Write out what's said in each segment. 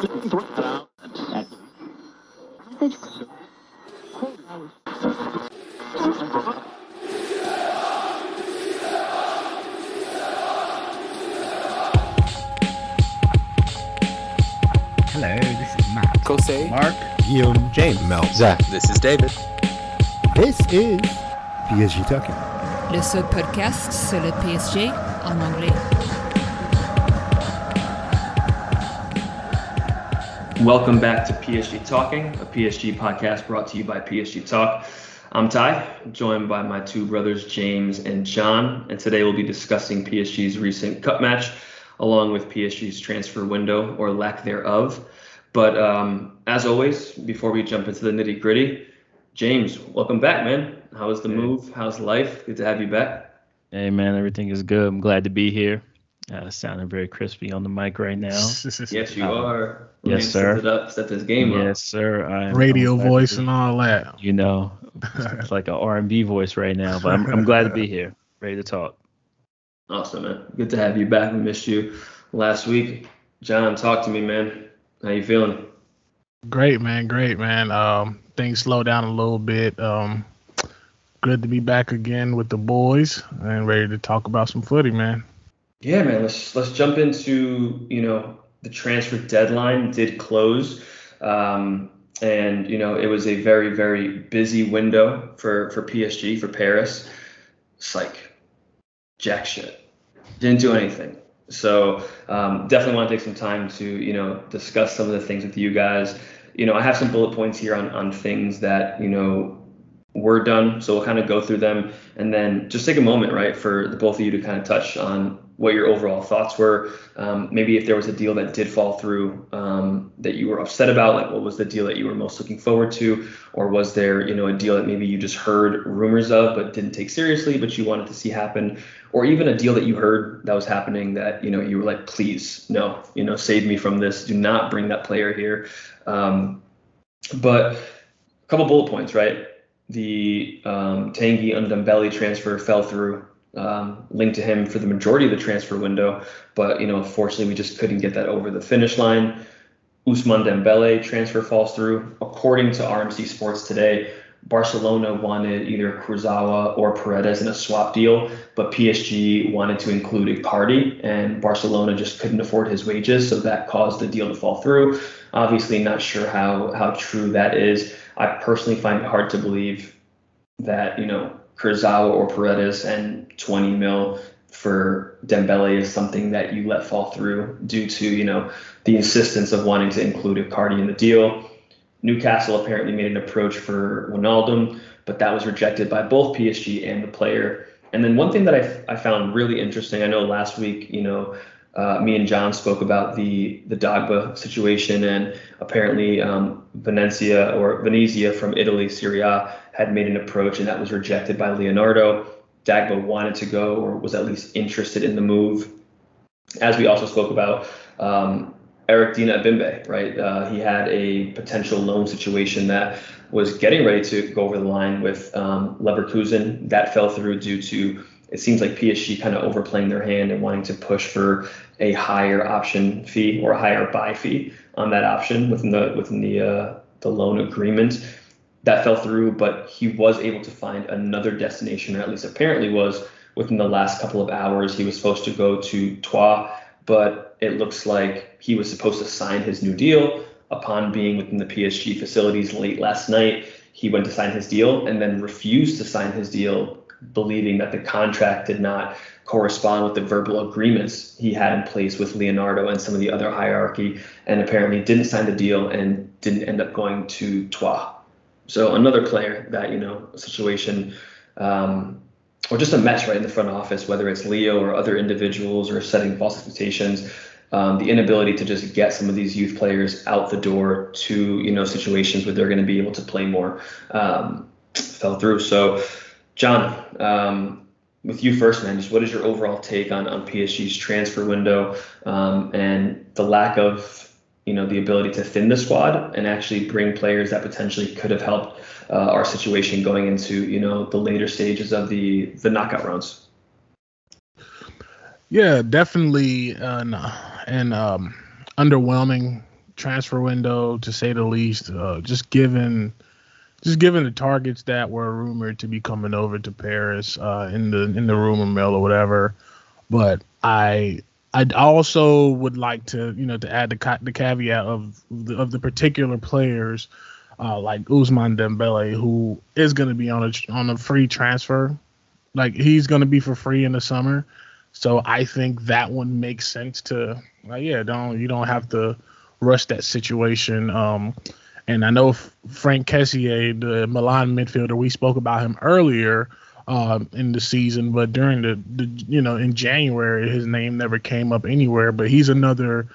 Hello, this is Matt. Kosei. Mark. Guillaume, James, Mel, Zach. This is David. This is PSG Talking. Le seul podcast sur le PSG en anglais. Welcome back to PSG Talking, a PSG podcast brought to you by PSG Talk. I'm Ty, joined by my two brothers, James and John, and today we'll be discussing PSG's recent cup match, along with PSG's transfer window or lack thereof. But um, as always, before we jump into the nitty gritty, James, welcome back, man. How was the move? How's life? Good to have you back. Hey man, everything is good. I'm glad to be here. Uh, sounding very crispy on the mic right now. Yes, you Um, are. yes, sir. Set it up, set this game up. Yes, sir. I'm, radio I'm to voice be- and all that. you know, it's like an R&B voice right now, but I'm, I'm glad to be here, ready to talk. Awesome, man. Good to have you back. We missed you last week. John, talk to me, man. How you feeling? Great man, great man. Um, things slow down a little bit. Um, good to be back again with the boys and ready to talk about some footy, man. Yeah, man. Let's let's jump into you know the transfer deadline did close, um, and you know it was a very very busy window for for PSG for Paris. It's like jack shit. Didn't do anything. So um, definitely want to take some time to you know discuss some of the things with you guys. You know I have some bullet points here on on things that you know were done. So we'll kind of go through them and then just take a moment, right, for the both of you to kind of touch on what your overall thoughts were. Um, maybe if there was a deal that did fall through um, that you were upset about, like what was the deal that you were most looking forward to, or was there, you know, a deal that maybe you just heard rumors of but didn't take seriously, but you wanted to see happen, or even a deal that you heard that was happening that you know you were like, please, no, you know, save me from this. Do not bring that player here. Um, but a couple bullet points, right? the um, Tanguy Ndombele transfer fell through, um, linked to him for the majority of the transfer window. But you know, unfortunately, we just couldn't get that over the finish line. Ousmane Dembele transfer falls through. According to RMC Sports today, Barcelona wanted either Kurzawa or Paredes in a swap deal, but PSG wanted to include Icardi, and Barcelona just couldn't afford his wages, so that caused the deal to fall through. Obviously, not sure how how true that is. I personally find it hard to believe that you know Kurzawa or Paredes and 20 mil for Dembele is something that you let fall through due to you know the insistence of wanting to include Icardi in the deal. Newcastle apparently made an approach for Wijnaldum, but that was rejected by both PSG and the player. And then one thing that I, I found really interesting, I know last week, you know, uh, me and John spoke about the the Dagba situation, and apparently um, Venezia or Venezia from Italy, Serie A, had made an approach, and that was rejected by Leonardo. Dagba wanted to go, or was at least interested in the move. As we also spoke about, um, Eric Dina Ebimbe, right? Uh, he had a potential loan situation that was getting ready to go over the line with um, Leverkusen. That fell through due to it seems like PSG kind of overplaying their hand and wanting to push for a higher option fee or a higher buy fee on that option within the within the uh, the loan agreement. That fell through, but he was able to find another destination, or at least apparently was within the last couple of hours. He was supposed to go to Troyes, but it looks like he was supposed to sign his new deal upon being within the PSG facilities late last night. He went to sign his deal and then refused to sign his deal believing that the contract did not correspond with the verbal agreements he had in place with Leonardo and some of the other hierarchy, and apparently didn't sign the deal and didn't end up going to Troyes. So another player that you know situation, um, or just a mess right in the front office, whether it's Leo or other individuals or setting false expectations. Um, the inability to just get some of these youth players out the door to you know situations where they're going to be able to play more um, fell through. So John, um, with you first, man, just what is your overall take on, on PSG's transfer window um, and the lack of, you know, the ability to thin the squad and actually bring players that potentially could have helped uh, our situation going into, you know, the later stages of the the knockout rounds? Yeah, definitely an, an um, underwhelming transfer window to say the least. Uh, just given just given the targets that were rumored to be coming over to Paris uh, in the in the rumor mill or whatever. But I I also would like to you know to add the the caveat of the, of the particular players uh, like Ousmane Dembele who is going to be on a on a free transfer. Like he's going to be for free in the summer. So I think that one makes sense to like yeah, don't you don't have to rush that situation. Um, and I know Franck Kessié, the Milan midfielder, we spoke about him earlier um, in the season, but during the, the you know in January his name never came up anywhere. But he's another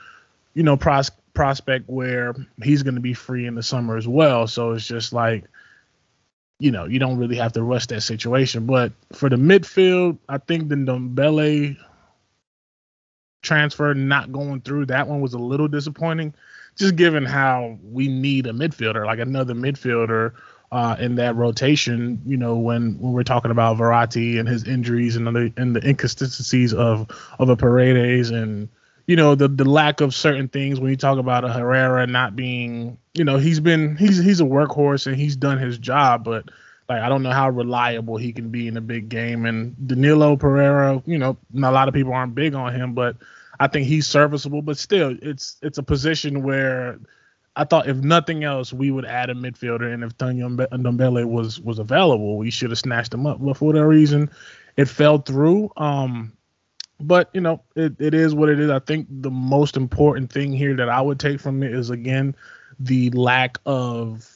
you know pros- prospect where he's going to be free in the summer as well. So it's just like you know, you don't really have to rush that situation. But for the midfield, I think the Ndombele transfer not going through, that one was a little disappointing, just given how we need a midfielder, like another midfielder uh, in that rotation. You know, when when we're talking about Verratti and his injuries and the and the inconsistencies of of a Paredes and you know the the lack of certain things when you talk about a Herrera not being you know he's been he's he's a workhorse and he's done his job but like I don't know how reliable he can be in a big game and Danilo Pereira you know a lot of people aren't big on him but I think he's serviceable but still it's it's a position where I thought if nothing else we would add a midfielder and if Tanguy Ndombele was was available we should have snatched him up. But for whatever reason it fell through. Um but you know it, it is what it is. I think the most important thing here that i would take from it is again the lack of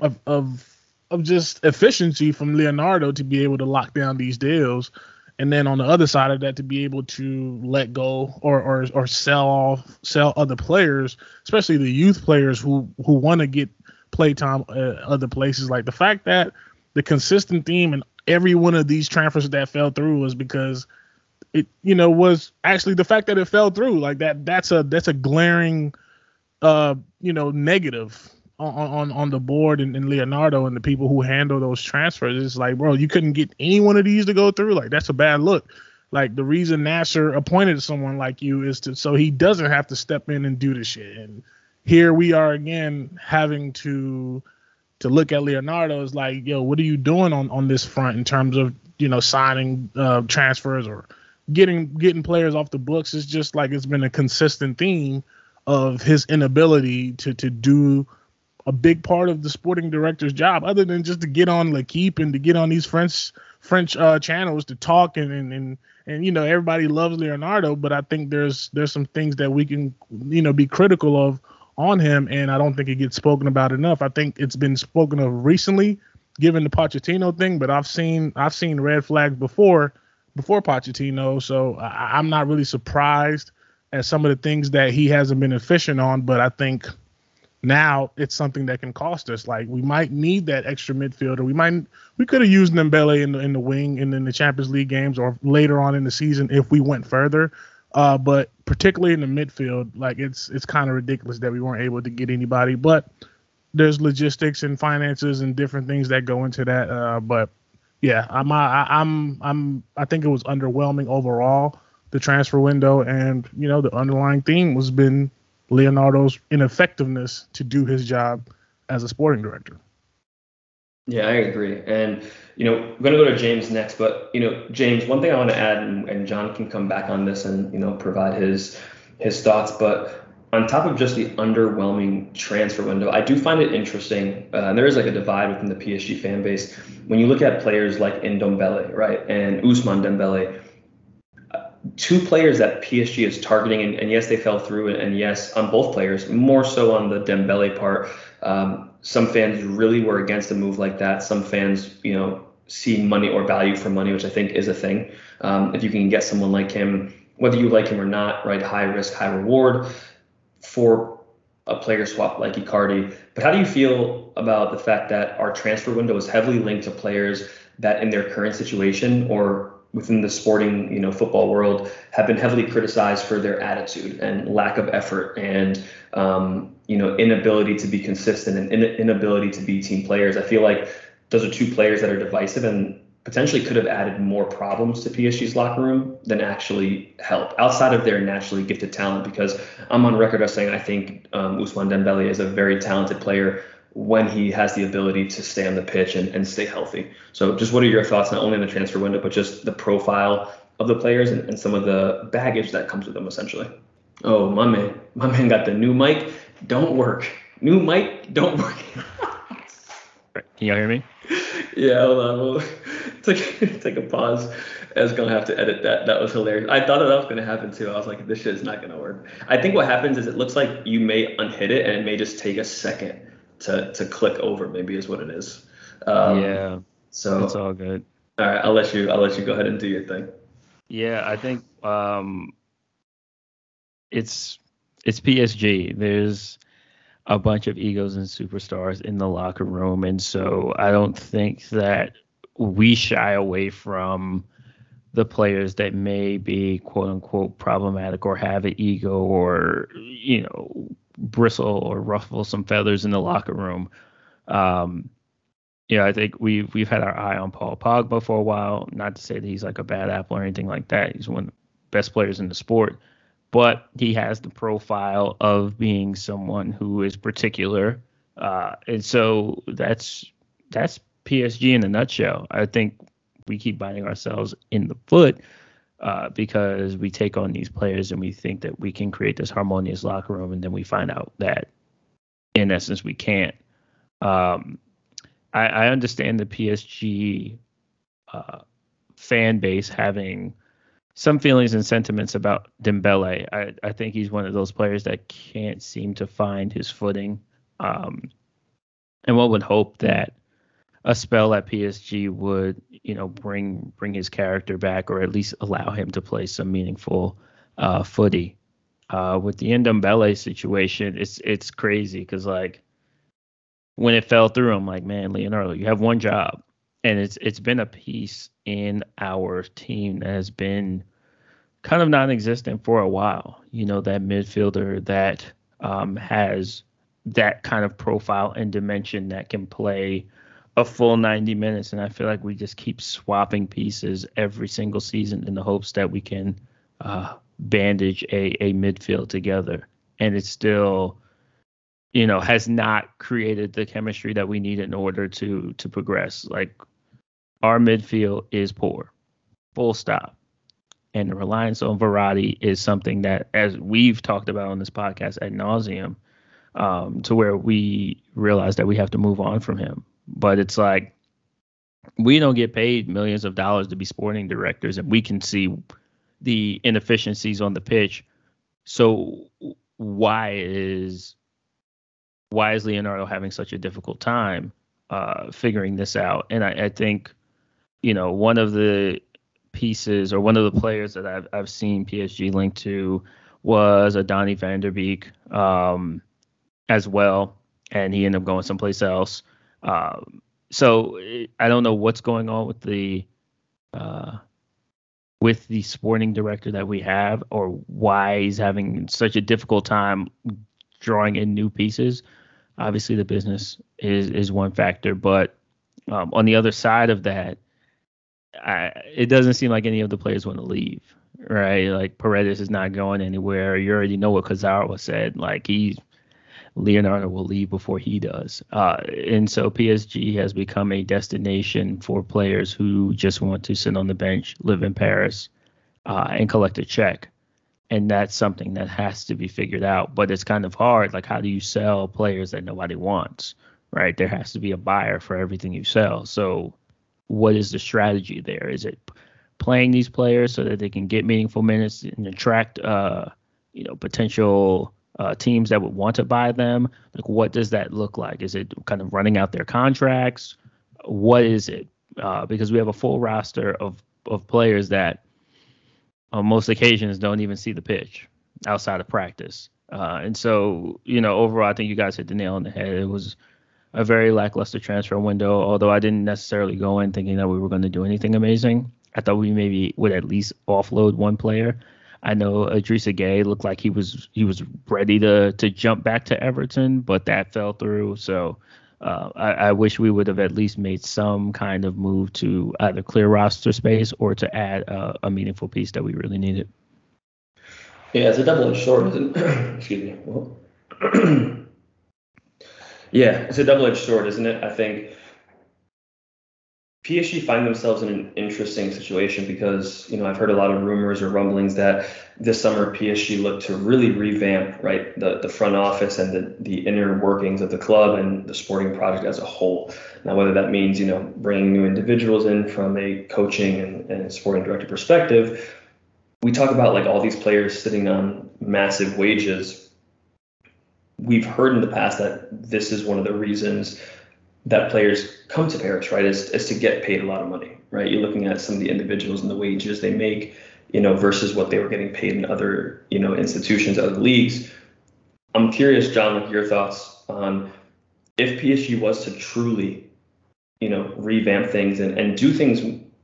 of of of just efficiency from leonardo to be able to lock down these deals and then on the other side of that to be able to let go or or, or sell off sell other players especially the youth players who who want to get playtime at other places. Like the fact that the consistent theme in every one of these transfers that fell through was because it you know was actually the fact that it fell through. Like that that's a that's a glaring uh you know negative on on, the board and, and leonardo and the people who handle those transfers it's like bro you couldn't get any one of these to go through? Like that's a bad look. Like the reason nasser appointed someone like you is to so he doesn't have to step in and do the shit. And here we are again having to to look at leonardo is like yo what are you doing on on this front in terms of you know signing uh transfers or getting getting players off the books? It's just like it's been a consistent theme of his inability to to do a big part of the sporting director's job other than just to get on L'Equipe and to get on these French French uh, channels to talk and, and and and you know everybody loves Leonardo but I think there's there's some things that we can you know be critical of on him and I don't think it gets spoken about enough. I think it's been spoken of recently given the Pochettino thing but I've seen I've seen red flags before before Pochettino, so I, I'm not really surprised at some of the things that he hasn't been efficient on. But I think now it's something that can cost us. Like we might need that extra midfielder. We might we could have used Ndombele in the in the wing and in the Champions League games or later on in the season if we went further. Uh, but particularly in the midfield, like it's it's kind of ridiculous that we weren't able to get anybody. But there's logistics and finances and different things that go into that. Uh, but yeah, I'm I, I'm I'm I think it was underwhelming overall the transfer window, and you know the underlying theme was been Leonardo's ineffectiveness to do his job as a sporting director. Yeah, I agree, and you know we're gonna go to James next, but you know James, one thing I want to add, and, and John can come back on this and you know provide his his thoughts, but on top of just the underwhelming transfer window, I do find it interesting. Uh, and there is like a divide within the PSG fan base. When you look at players like Ndombele, right, and Ousmane Dembele, two players that PSG is targeting, and, and yes, they fell through, and, and, yes, on both players, more so on the Dembele part. Um, some fans really were against a move like that. Some fans, you know, see money or value for money, which I think is a thing. Um, if you can get someone like him, whether you like him or not, right, high risk, high reward for a player swap like Icardi. But how do you feel about the fact that our transfer window is heavily linked to players that in their current situation or within the sporting, you know, football world have been heavily criticized for their attitude and lack of effort and um, you know, inability to be consistent and inability to be team players. I feel like those are two players that are divisive and potentially could have added more problems to PSG's locker room than actually help outside of their naturally gifted talent. Because I'm on record as saying I think um, Ousmane Dembele is a very talented player when he has the ability to stay on the pitch and, and stay healthy. So, just what are your thoughts not only on the transfer window, but just the profile of the players and, and some of the baggage that comes with them, essentially? Oh, my man, my man got the new mic. Don't work. New mic, don't work. Can y'all hear me? yeah, hold on. We'll take take a pause. I was gonna have to edit that. That was hilarious. I thought that, that was gonna happen too. I was like, this shit is not gonna work. I think what happens is it looks like you may unhit it and it may just take a second to to click over. Maybe is what it is. Um, yeah. So It's all good. all right, I'll let you. I'll let you go ahead and do your thing. Yeah, I think um, it's it's PSG. There's a bunch of egos and superstars in the locker room, and so I don't think that we shy away from the players that may be quote unquote problematic or have an ego or you know bristle or ruffle some feathers in the locker room. Um, yeah, I think we've we've had our eye on Paul Pogba for a while. Not to say that he's like a bad apple or anything like that. He's one of the best players in the sport, but he has the profile of being someone who is particular, uh, and so that's that's PSG in a nutshell. I think we keep biting ourselves in the foot uh, because we take on these players and we think that we can create this harmonious locker room, and then we find out that in essence we can't. Um, I, I understand the PSG uh, fan base having some feelings and sentiments about Dembele. I, I think he's one of those players that can't seem to find his footing. Um, and one would hope that a spell at PSG would, you know, bring bring his character back, or at least allow him to play some meaningful uh, footy. Uh, with the Ndombele situation, it's it's crazy because like when it fell through, I'm like, man, Leonardo, you have one job, and it's it's been a piece in our team that has been kind of non-existent for a while. You know, that midfielder that um, has that kind of profile and dimension that can play a full 90 minutes, and I feel like we just keep swapping pieces every single season in the hopes that we can uh, bandage a a midfield together, and it still you know, has not created the chemistry that we need in order to to progress. Like our midfield is poor, full stop. And the reliance on Verratti is something that, as we've talked about on this podcast ad nauseum, um, to where we realize that we have to move on from him. But it's like we don't get paid millions of dollars to be sporting directors, and we can see the inefficiencies on the pitch. So why is why is Leonardo having such a difficult time uh, figuring this out? And I, I, think, you know, one of the pieces or one of the players that I've, I've seen PSG linked to was a Donny van der Beek um, as well, and he ended up going someplace else. Um, so I don't know what's going on with the uh, with the sporting director that we have, or why he's having such a difficult time drawing in new pieces obviously the business is is one factor, but um, on the other side of that, I, it doesn't seem like any of the players want to leave, right? Like Paredes is not going anywhere. You already know what Kurzawa said. Like he, Leonardo will leave before he does. Uh, and so PSG has become a destination for players who just want to sit on the bench, live in Paris, uh, and collect a check. And that's something that has to be figured out but it's kind of hard. Like how do you sell players that nobody wants right? There has to be a buyer for everything you sell. So what is the strategy there? Is it playing these players so that they can get meaningful minutes and attract uh you know potential uh, teams that would want to buy them like what does that look like is it kind of running out their contracts what is it uh, because we have a full roster of of players that on most occasions don't even see the pitch outside of practice. Uh, and so, you know, overall, I think you guys hit the nail on the head. It was a very lackluster transfer window, although I didn't necessarily go in thinking that we were going to do anything amazing. I thought we maybe would at least offload one player. I know Idrissa Gueye looked like he was he was ready to to jump back to Everton, but that fell through. So uh, I, I, wish we would have at least made some kind of move to either clear roster space or to add a meaningful piece that we really needed. Yeah, it's a double-edged sword, isn't it? Excuse me. Yeah, it's a double-edged sword, isn't it? I think PSG find themselves in an interesting situation because you know I've heard a lot of rumors or rumblings that this summer PSG looked to really revamp right the, the front office and the, the inner workings of the club and the sporting project as a whole. Now whether that means you know bringing new individuals in from a coaching and, and sporting director perspective, we talk about like all these players sitting on massive wages. We've heard in the past that this is one of the reasons that players come to Paris, right, is, is to get paid a lot of money, right? You're looking at some of the individuals and the wages they make, you know, versus what they were getting paid in other, you know, institutions, other leagues. I'm curious, John, like your thoughts on if PSG was to truly, you know, revamp things and, and do things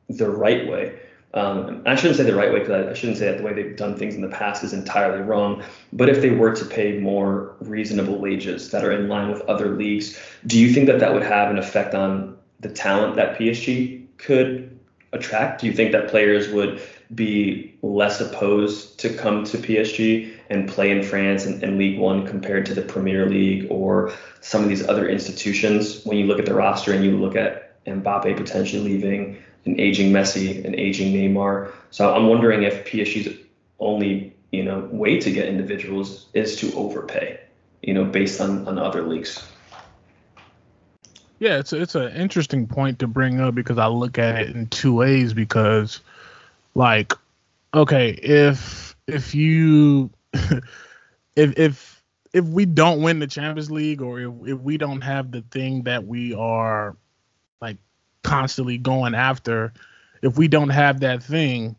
the right way, um, I shouldn't say the right way because I, I, shouldn't say that the way they've done things in the past is entirely wrong. But if they were to pay more reasonable wages that are in line with other leagues, do you think that that would have an effect on the talent that PSG could attract? Do you think that players would be less opposed to come to PSG and play in France and, and League One compared to the Premier League or some of these other institutions? When you look at the roster and you look at Mbappe potentially leaving an aging Messi, an aging Neymar. So I'm wondering if PSG's only you know way to get individuals is to overpay, you know, based on on other leagues. Yeah, it's a, it's an interesting point to bring up because I look at it in two ways. Because, like, okay, if if you if if if we don't win the Champions League or if, if we don't have the thing that we are constantly going after if we don't have that thing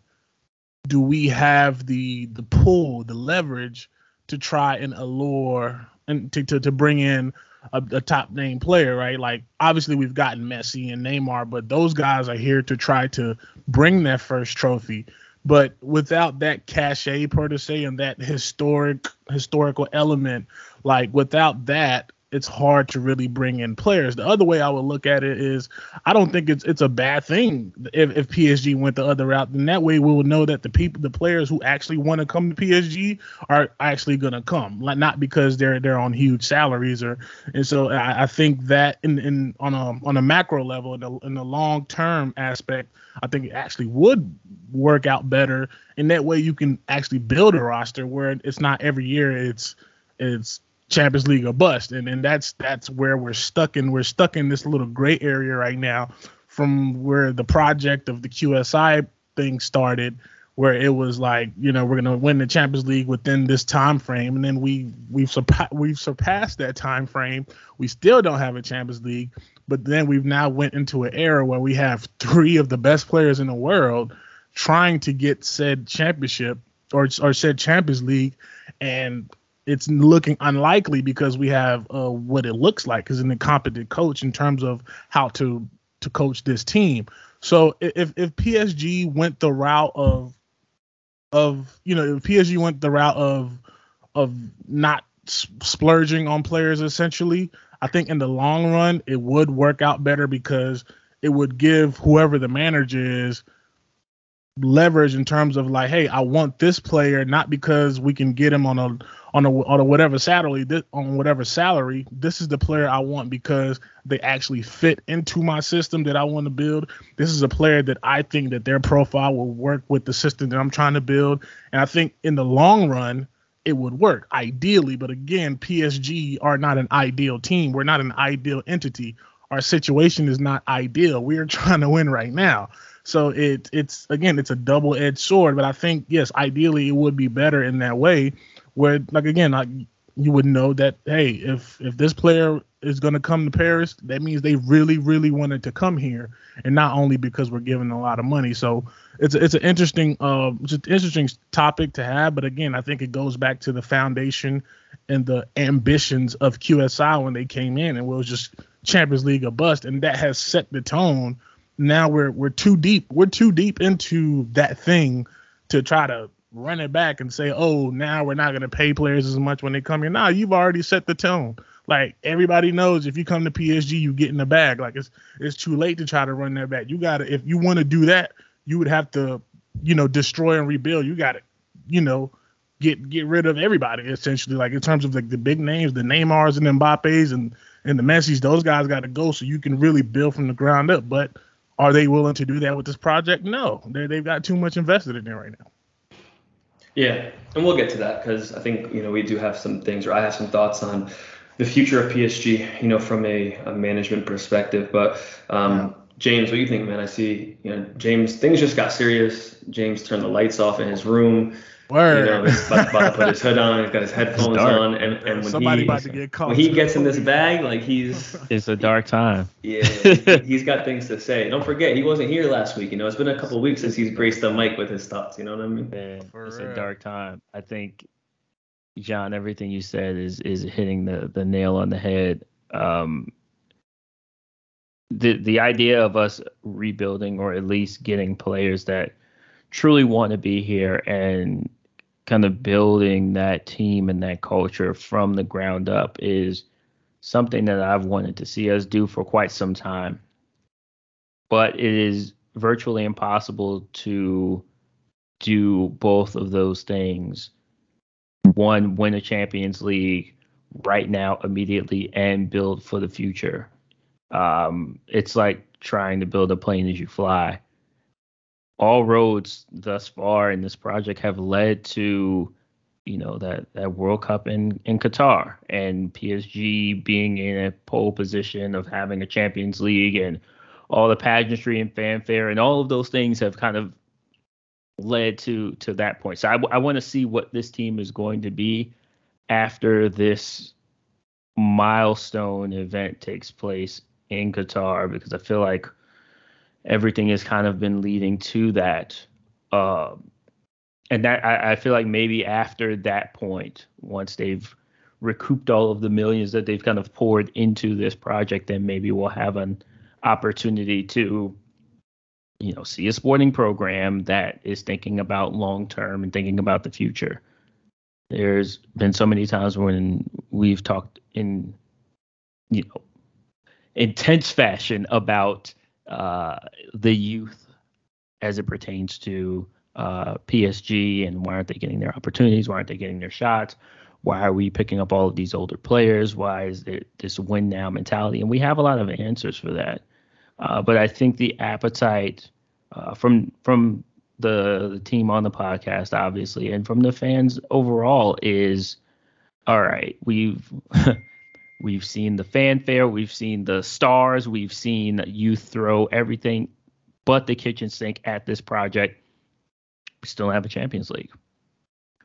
do we have the the pull the leverage to try and allure and to, to, to bring in a, a, top name player right? Like obviously we've gotten messi and neymar but those guys are here to try to bring their first trophy. But without that cachet per se and that historic historical element like without that it's hard to really bring in players. The other way I would look at it is I don't think it's it's a bad thing if, if PSG went the other route. Then that way we will know that the people, the players who actually want to come to PSG are actually gonna come, like not because they're they're on huge salaries or. And so I, I think that in in on a on a macro level, in the in the long term aspect, I think it actually would work out better. In that way, you can actually build a roster where it's not every year it's it's Champions League or bust, and and that's that's where we're stuck in. We're stuck in this little gray area right now, from where the project of the QSI thing started, where it was like you know we're gonna win the Champions League within this time frame, and then we we've surpa- we've surpassed that time frame. We still don't have a Champions League, but then we've now went into an era where we have three of the best players in the world trying to get said championship or or said Champions League, and it's looking unlikely because we have uh, what it looks like as an incompetent coach in terms of how to to coach this team. So if if PSG went the route of of you know if PSG went the route of of not splurging on players essentially, I think in the long run it would work out better because it would give whoever the manager is leverage in terms of like, hey, I want this player not because we can get him on a on a on a whatever salary this, on whatever salary. This is the player I want because they actually fit into my system that I want to build. This is a player that I think that their profile will work with the system that I'm trying to build. And I think in the long run, it would work ideally. But again, PSG are not an ideal team. We're not an ideal entity. Our situation is not ideal. We are trying to win right now. So it it's again it's a double edged sword, but I think yes, ideally it would be better in that way, where like again like you would know that hey if if this player is going to come to Paris, that means they really really wanted to come here, and not only because we're giving a lot of money. So it's a, it's an interesting uh just interesting topic to have, but again I think it goes back to the foundation and the ambitions of QSI when they came in, and it was just Champions League or bust, and that has set the tone now we're we're too deep. We're too deep into that thing to try to run it back and say, oh, now we're not going to pay players as much when they come here. Now you've already set the tone. Like everybody knows, if you come to PSG, you get in the bag. Like it's it's too late to try to run that back. You gotta if you want to do that, you would have to, you know, destroy and rebuild. You got to, you know, get get rid of everybody essentially. Like in terms of like the big names, the Neymars and Mbappes and and the Messi's, those guys got to go so you can really build from the ground up. But are they willing to do that with this project? No, they they've got too much invested in it right now. Yeah, and we'll get to that because I think you know we do have some things, or I have some thoughts on the future of PSG, you know, from a, a management perspective. But um, James, what do you think, man? I see, you know, James, things just got serious. James turned the lights off in his room. Word. You know, he's about, about to put his hood on. He's got his headphones on, and, and when Somebody he about to get caught. when he gets in this bag, like he's It's a dark time. yeah, he- he's got things to say. Don't forget, he wasn't here last week. You know, it's been a couple of weeks since he's graced the mic with his thoughts. You know what I mean? Man, it's real. a dark time. I think, John, everything you said is is hitting the the nail on the head. Um, the the idea of us rebuilding or at least getting players that truly want to be here and kind of building that team and that culture from the ground up is something that I've wanted to see us do for quite some time. But it is virtually impossible to do both of those things. One, win a Champions League right now, immediately, and build for the future. Um, it's like trying to build a plane as you fly. All roads thus far in this project have led to, you know, that that World Cup in in Qatar and PSG being in a pole position of having a Champions League and all the pageantry and fanfare and all of those things have kind of led to to that point. So I, I want to see what this team is going to be after this milestone event takes place in Qatar because I feel like everything has kind of been leading to that. Um, and that I, I feel like maybe after that point, once they've recouped all of the millions that they've kind of poured into this project, then maybe we'll have an opportunity to you know see a sporting program that is thinking about long term and thinking about the future there's been so many times when we've talked in you know intense fashion about uh, the youth as it pertains to uh, PSG and why aren't they getting their opportunities? Why aren't they getting their shots? Why are we picking up all of these older players? Why is there this win now mentality? And we have a lot of answers for that. Uh, but I think the appetite uh, from from the, the team on the podcast, obviously, and from the fans overall is all right. We've we've seen the fanfare, we've seen the stars, we've seen you throw everything but the kitchen sink at this project. We still don't have a Champions League.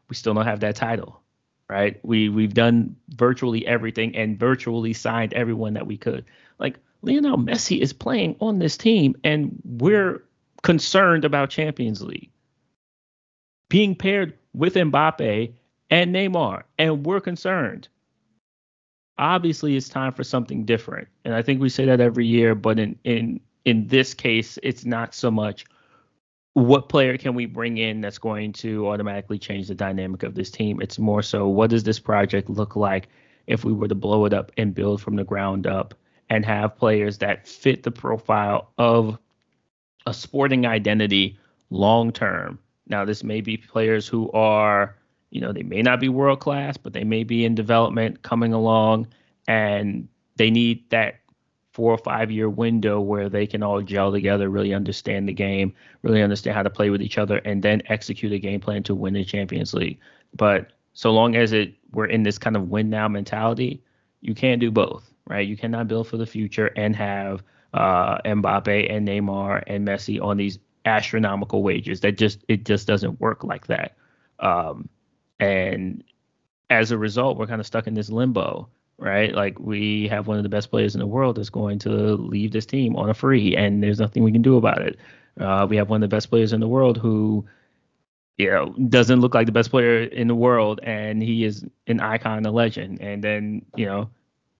We still don't have that title, right? We we've done virtually everything and virtually signed everyone that we could. Like Lionel Messi is playing on this team, and we're concerned about Champions League being paired with Mbappe and Neymar, and we're concerned. Obviously, it's time for something different, and I think we say that every year. But in in in this case, it's not so much what player can we bring in that's going to automatically change the dynamic of this team. It's more so what does this project look like if we were to blow it up and build from the ground up and have players that fit the profile of a sporting identity long term. Now, this may be players who are, you know, they may not be world class, but they may be in development coming along, and they need that four or five year window where they can all gel together, really understand the game, really understand how to play with each other, and then execute a game plan to win the Champions League. But so long as it we're in this kind of win now mentality, you can't do both, right? You cannot build for the future and have uh, Mbappe and Neymar and Messi on these astronomical wages. That just it just doesn't work like that. Um, and as a result, we're kind of stuck in this limbo, right? Like we have one of the best players in the world that's going to leave this team on a free, and there's nothing we can do about it. Uh, we have one of the best players in the world who, you know, doesn't look like the best player in the world, and he is an icon, a legend. And then you know,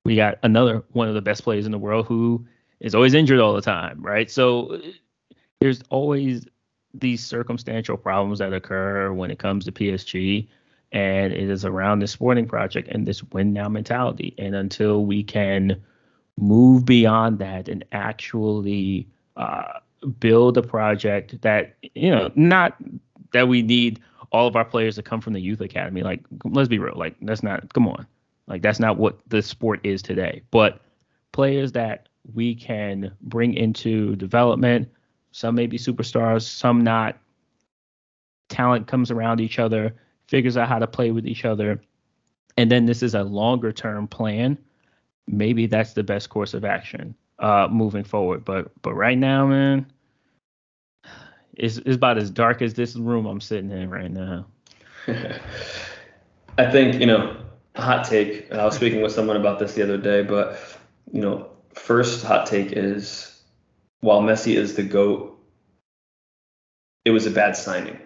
we got another one of the best players in the world who is always injured all the time, right? So there's always these circumstantial problems that occur when it comes to PSG. And it is around this sporting project and this win now mentality. And until we can move beyond that and actually uh, build a project that you know not that we need all of our players to come from the youth academy like let's be real like that's not come on like that's not what the sport is today but players that we can bring into development some may be superstars some not talent comes around each other figures out how to play with each other and then this is a longer term plan maybe that's the best course of action uh, moving forward. But but right now, man, it's, it's about as dark as this room I'm sitting in right now. I think you know hot take. I was speaking with someone about this the other day, but you know, first hot take is while Messi is the goat, it was a bad signing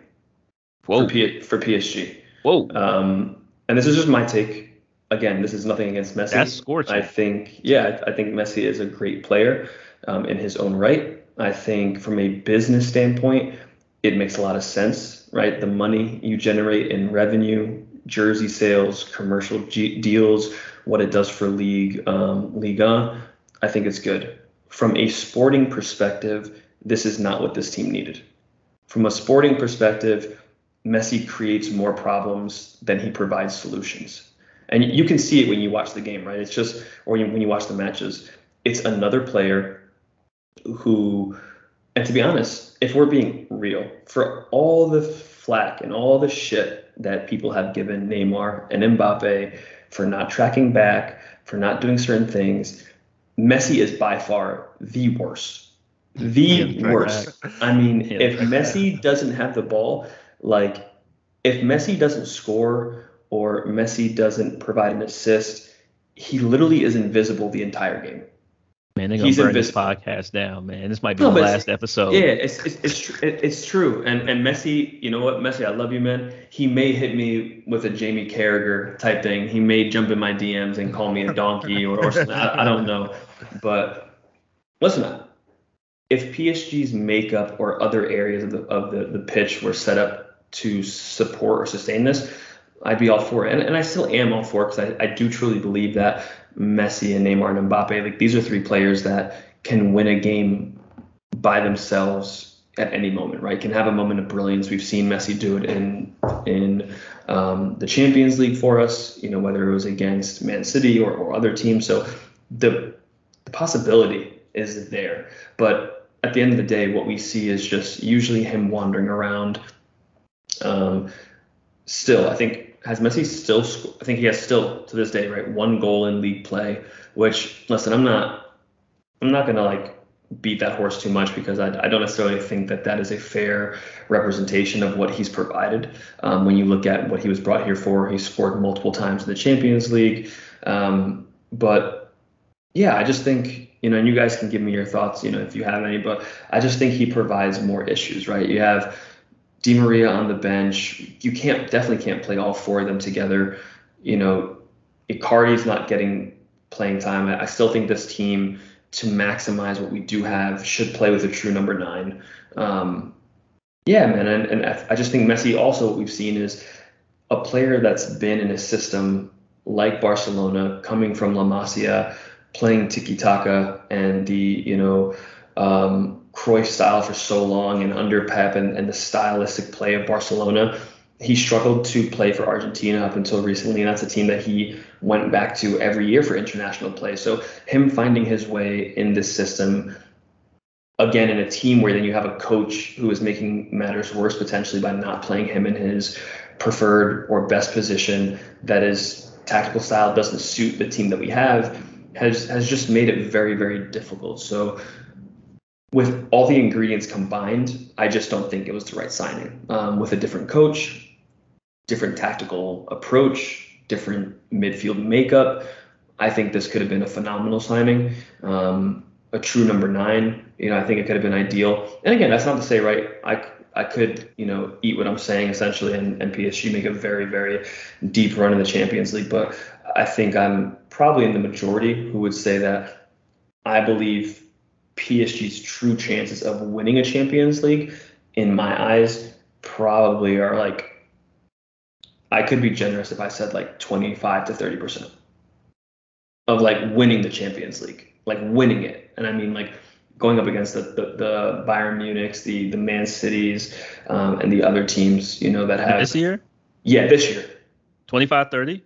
Whoa. for, P- for PSG. Whoa. Um, and this is just my take. Again, this is nothing against Messi. That's scorching. I think, yeah, I think Messi is a great player um, in his own right. I think from a business standpoint, it makes a lot of sense, right? The money you generate in revenue, jersey sales, commercial G- deals, what it does for league, um, Liga, I think it's good. From a sporting perspective, this is not what this team needed. From a sporting perspective, Messi creates more problems than he provides solutions. And you can see it when you watch the game, right? It's just, or when you watch the matches, it's another player who, and to be honest, if we're being real, for all the flack and all the shit that people have given Neymar and Mbappe for not tracking back, for not doing certain things, Messi is by far the worst. The worst. I mean, if Messi doesn't have the ball, like if Messi doesn't score or Messi doesn't provide an assist, he literally is invisible the entire game. Man, they're gonna He's burn invis- this podcast down, man. This might be No, the last episode. Yeah, it's it's it's, tr- it's true. And and Messi, you know what, Messi, I love you, man. He may hit me with a Jamie Carragher type thing. He may jump in my DMs and call me a donkey or, or something. I, I don't know. But listen, if PSG's makeup or other areas of the of the, the pitch were set up to support or sustain this, I'd be all for it. And, and I still am all for it because I, I do truly believe that Messi and Neymar and Mbappe, like these are three players that can win a game by themselves at any moment, right? Can have a moment of brilliance. We've seen Messi do it in in um, the Champions League for us, you know, whether it was against Man City or, or other teams. So the the possibility is there. But at the end of the day, what we see is just usually him wandering around. Um, still, I think has Messi still? I think he has still to this day, right? One goal in league play. Which listen, I'm not. I'm not gonna like beat that horse too much because I, I don't necessarily think that that is a fair representation of what he's provided. Um, when you look at what he was brought here for, he scored multiple times in the Champions League. Um, but yeah, I just think you know, and you guys can give me your thoughts, you know, if you have any. But I just think he provides more issues, right? You have Di Maria on the bench. You can't definitely can't play all four of them together. You know, Icardi's not getting playing time. I still think this team, to maximize what we do have, should play with a true number nine. Um, yeah, man, and, and I I just think Messi. Also, what we've seen is a player that's been in a system like Barcelona, coming from La Masia, playing tiki taka and the you know um, Cruyff style for so long and under Pep and, and the stylistic play of Barcelona. He struggled to play for Argentina up until recently, and that's a team that he went back to every year for international play. So him finding his way in this system, again in a team where then you have a coach who is making matters worse potentially by not playing him in his preferred or best position, that his tactical style doesn't suit the team that we have, has has just made it very very difficult. So with all the ingredients combined, I just don't think it was the right signing. Um, with a different coach, different tactical approach, different midfield makeup, I think this could have been a phenomenal signing. Um, a true number nine, you know, I think it could have been ideal. And again, that's not to say, right? I I could, you know, eat what I'm saying essentially, and, and PSG make a very very deep run in the Champions League. But I think I'm probably in the majority who would say that I believe PSG's true chances of winning a Champions League, in my eyes, probably are like I could be generous if I said like 25 to 30 percent of like winning the Champions League, like winning it, and I mean like going up against the the, the Bayern Munichs, the the Man Cities, um, and the other teams, you know, that have This year, Yeah, this year 25, 30?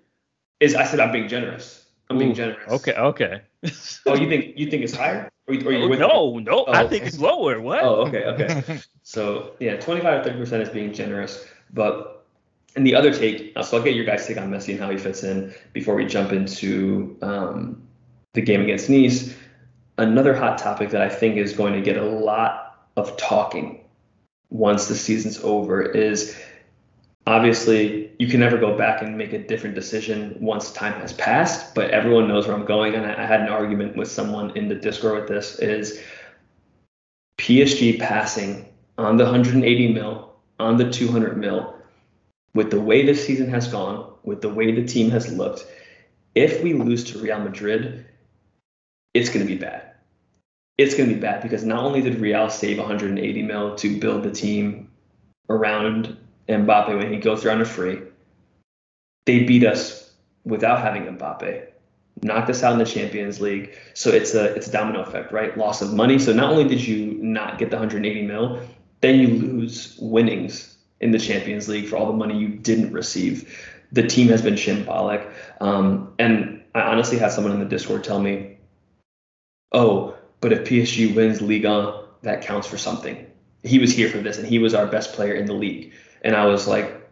is. I said I'm being generous. I'm being Ooh, generous. Okay, okay. Oh, you think you think it's higher? Or, you- or you're with me? no, no, Oh, I okay. think it's lower. What? Oh, okay, okay. So yeah, 25 to 30 percent is being generous, but and the other take. uh, So I'll get your guys' take on Messi and how he fits in before we jump into um, the game against Nice. Another hot topic that I think is going to get a lot of talking once the season's over is obviously you can never go back and make a different decision once time has passed but everyone knows where i'm going. And i had an argument with someone in the discord with this is psg passing on the 180 mil on the 200 mil with the way this season has gone with the way the team has looked if we lose to real madrid it's going to be bad. It's going to be bad because not only did real save 180 mil to build the team around Mbappe when he goes on a free. They beat us without having Mbappe, knocked us out in the Champions League. So it's a it's a domino effect, right? Loss of money. So not only did you not get the 180 mil, then you lose winnings in the Champions League for all the money you didn't receive. The team has been shambolic. Um, and I honestly had someone in the Discord tell me, "Oh, but if PSG wins Liga, that counts for something." He was here for this, and he was our best player in the league. And I was like,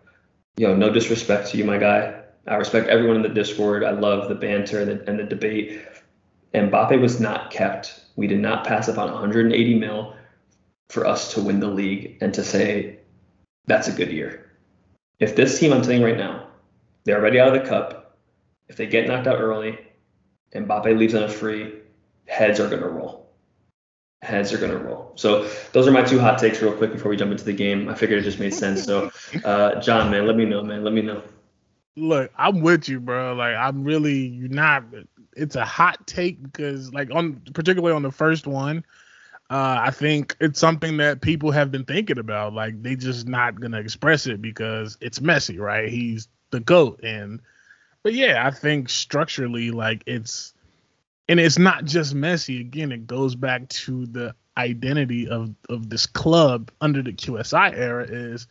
yo, no disrespect to you, my guy. I respect everyone in the Discord. I love the banter and the, and the debate. Mbappe was not kept. We did not pass up on 180 mil for us to win the league and to say that's a good year. If this team, I'm you right now, they're already out of the cup. If they get knocked out early, Mbappe leaves on a free, heads are going to roll heads are going to roll. So those are my two hot takes real quick before we jump into the game. I figured it just made sense. So, uh, John, man, let me know, man. Let me know. Look, I'm with you, bro. Like I'm really you're not it's a hot take because like on particularly on the first one, uh, I think it's something that people have been thinking about. Like they just not gonna express it because it's messy, right? He's the GOAT and but yeah, I think structurally, like it's and it's not just Messi. Again, it goes back to the identity of of this club under the QSI era is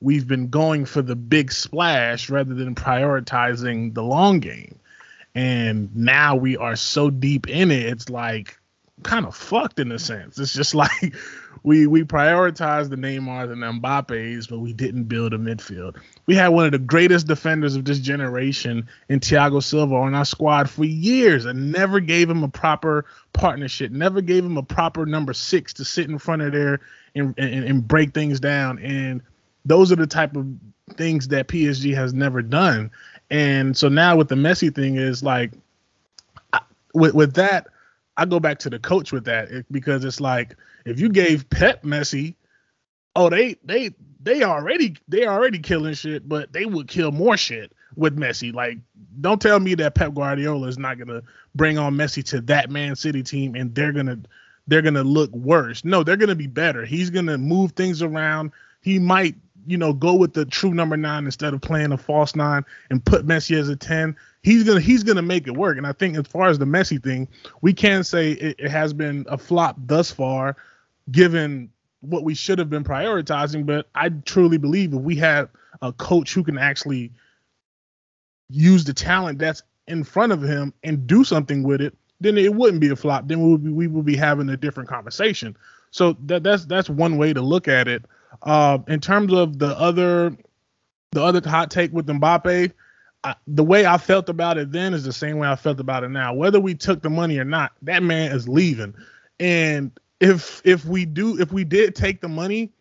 we've been going for the big splash rather than prioritizing the long game. And now we are so deep in it, it's like kind of fucked in a sense. It's just like we we prioritized the Neymars and the Mbappe's, but we didn't build a midfield. We had one of the greatest defenders of this generation in Thiago Silva on our squad for years and never gave him a proper partnership, never gave him a proper number six to sit in front of there and, and, and break things down. And those are the type of things that PSG has never done. And so now with the Messi thing is like I, with with that, I go back to the coach with that because it's like if you gave Pep Messi, oh they they they already they already killing shit, but they would kill more shit with Messi. Like don't tell me that Pep Guardiola is not gonna bring on Messi to that Man City team and they're gonna they're gonna look worse. No, they're gonna be better. He's gonna move things around. He might you know go with the true number nine instead of playing a false nine and put Messi as a ten he's gonna he's gonna make it work. And I think as far as the Messi thing, we can say it, it has been a flop thus far, given what we should have been prioritizing. But I truly believe if we had a coach who can actually use the talent that's in front of him and do something with it, then it wouldn't be a flop. Then we would be, we would be having a different conversation. So that that's that's one way to look at it. Uh, in terms of the other the other hot take with Mbappe, I, the way I felt about it then is the same way I felt about it now. Whether we took the money or not, that man is leaving. And if if we do if we did take the money,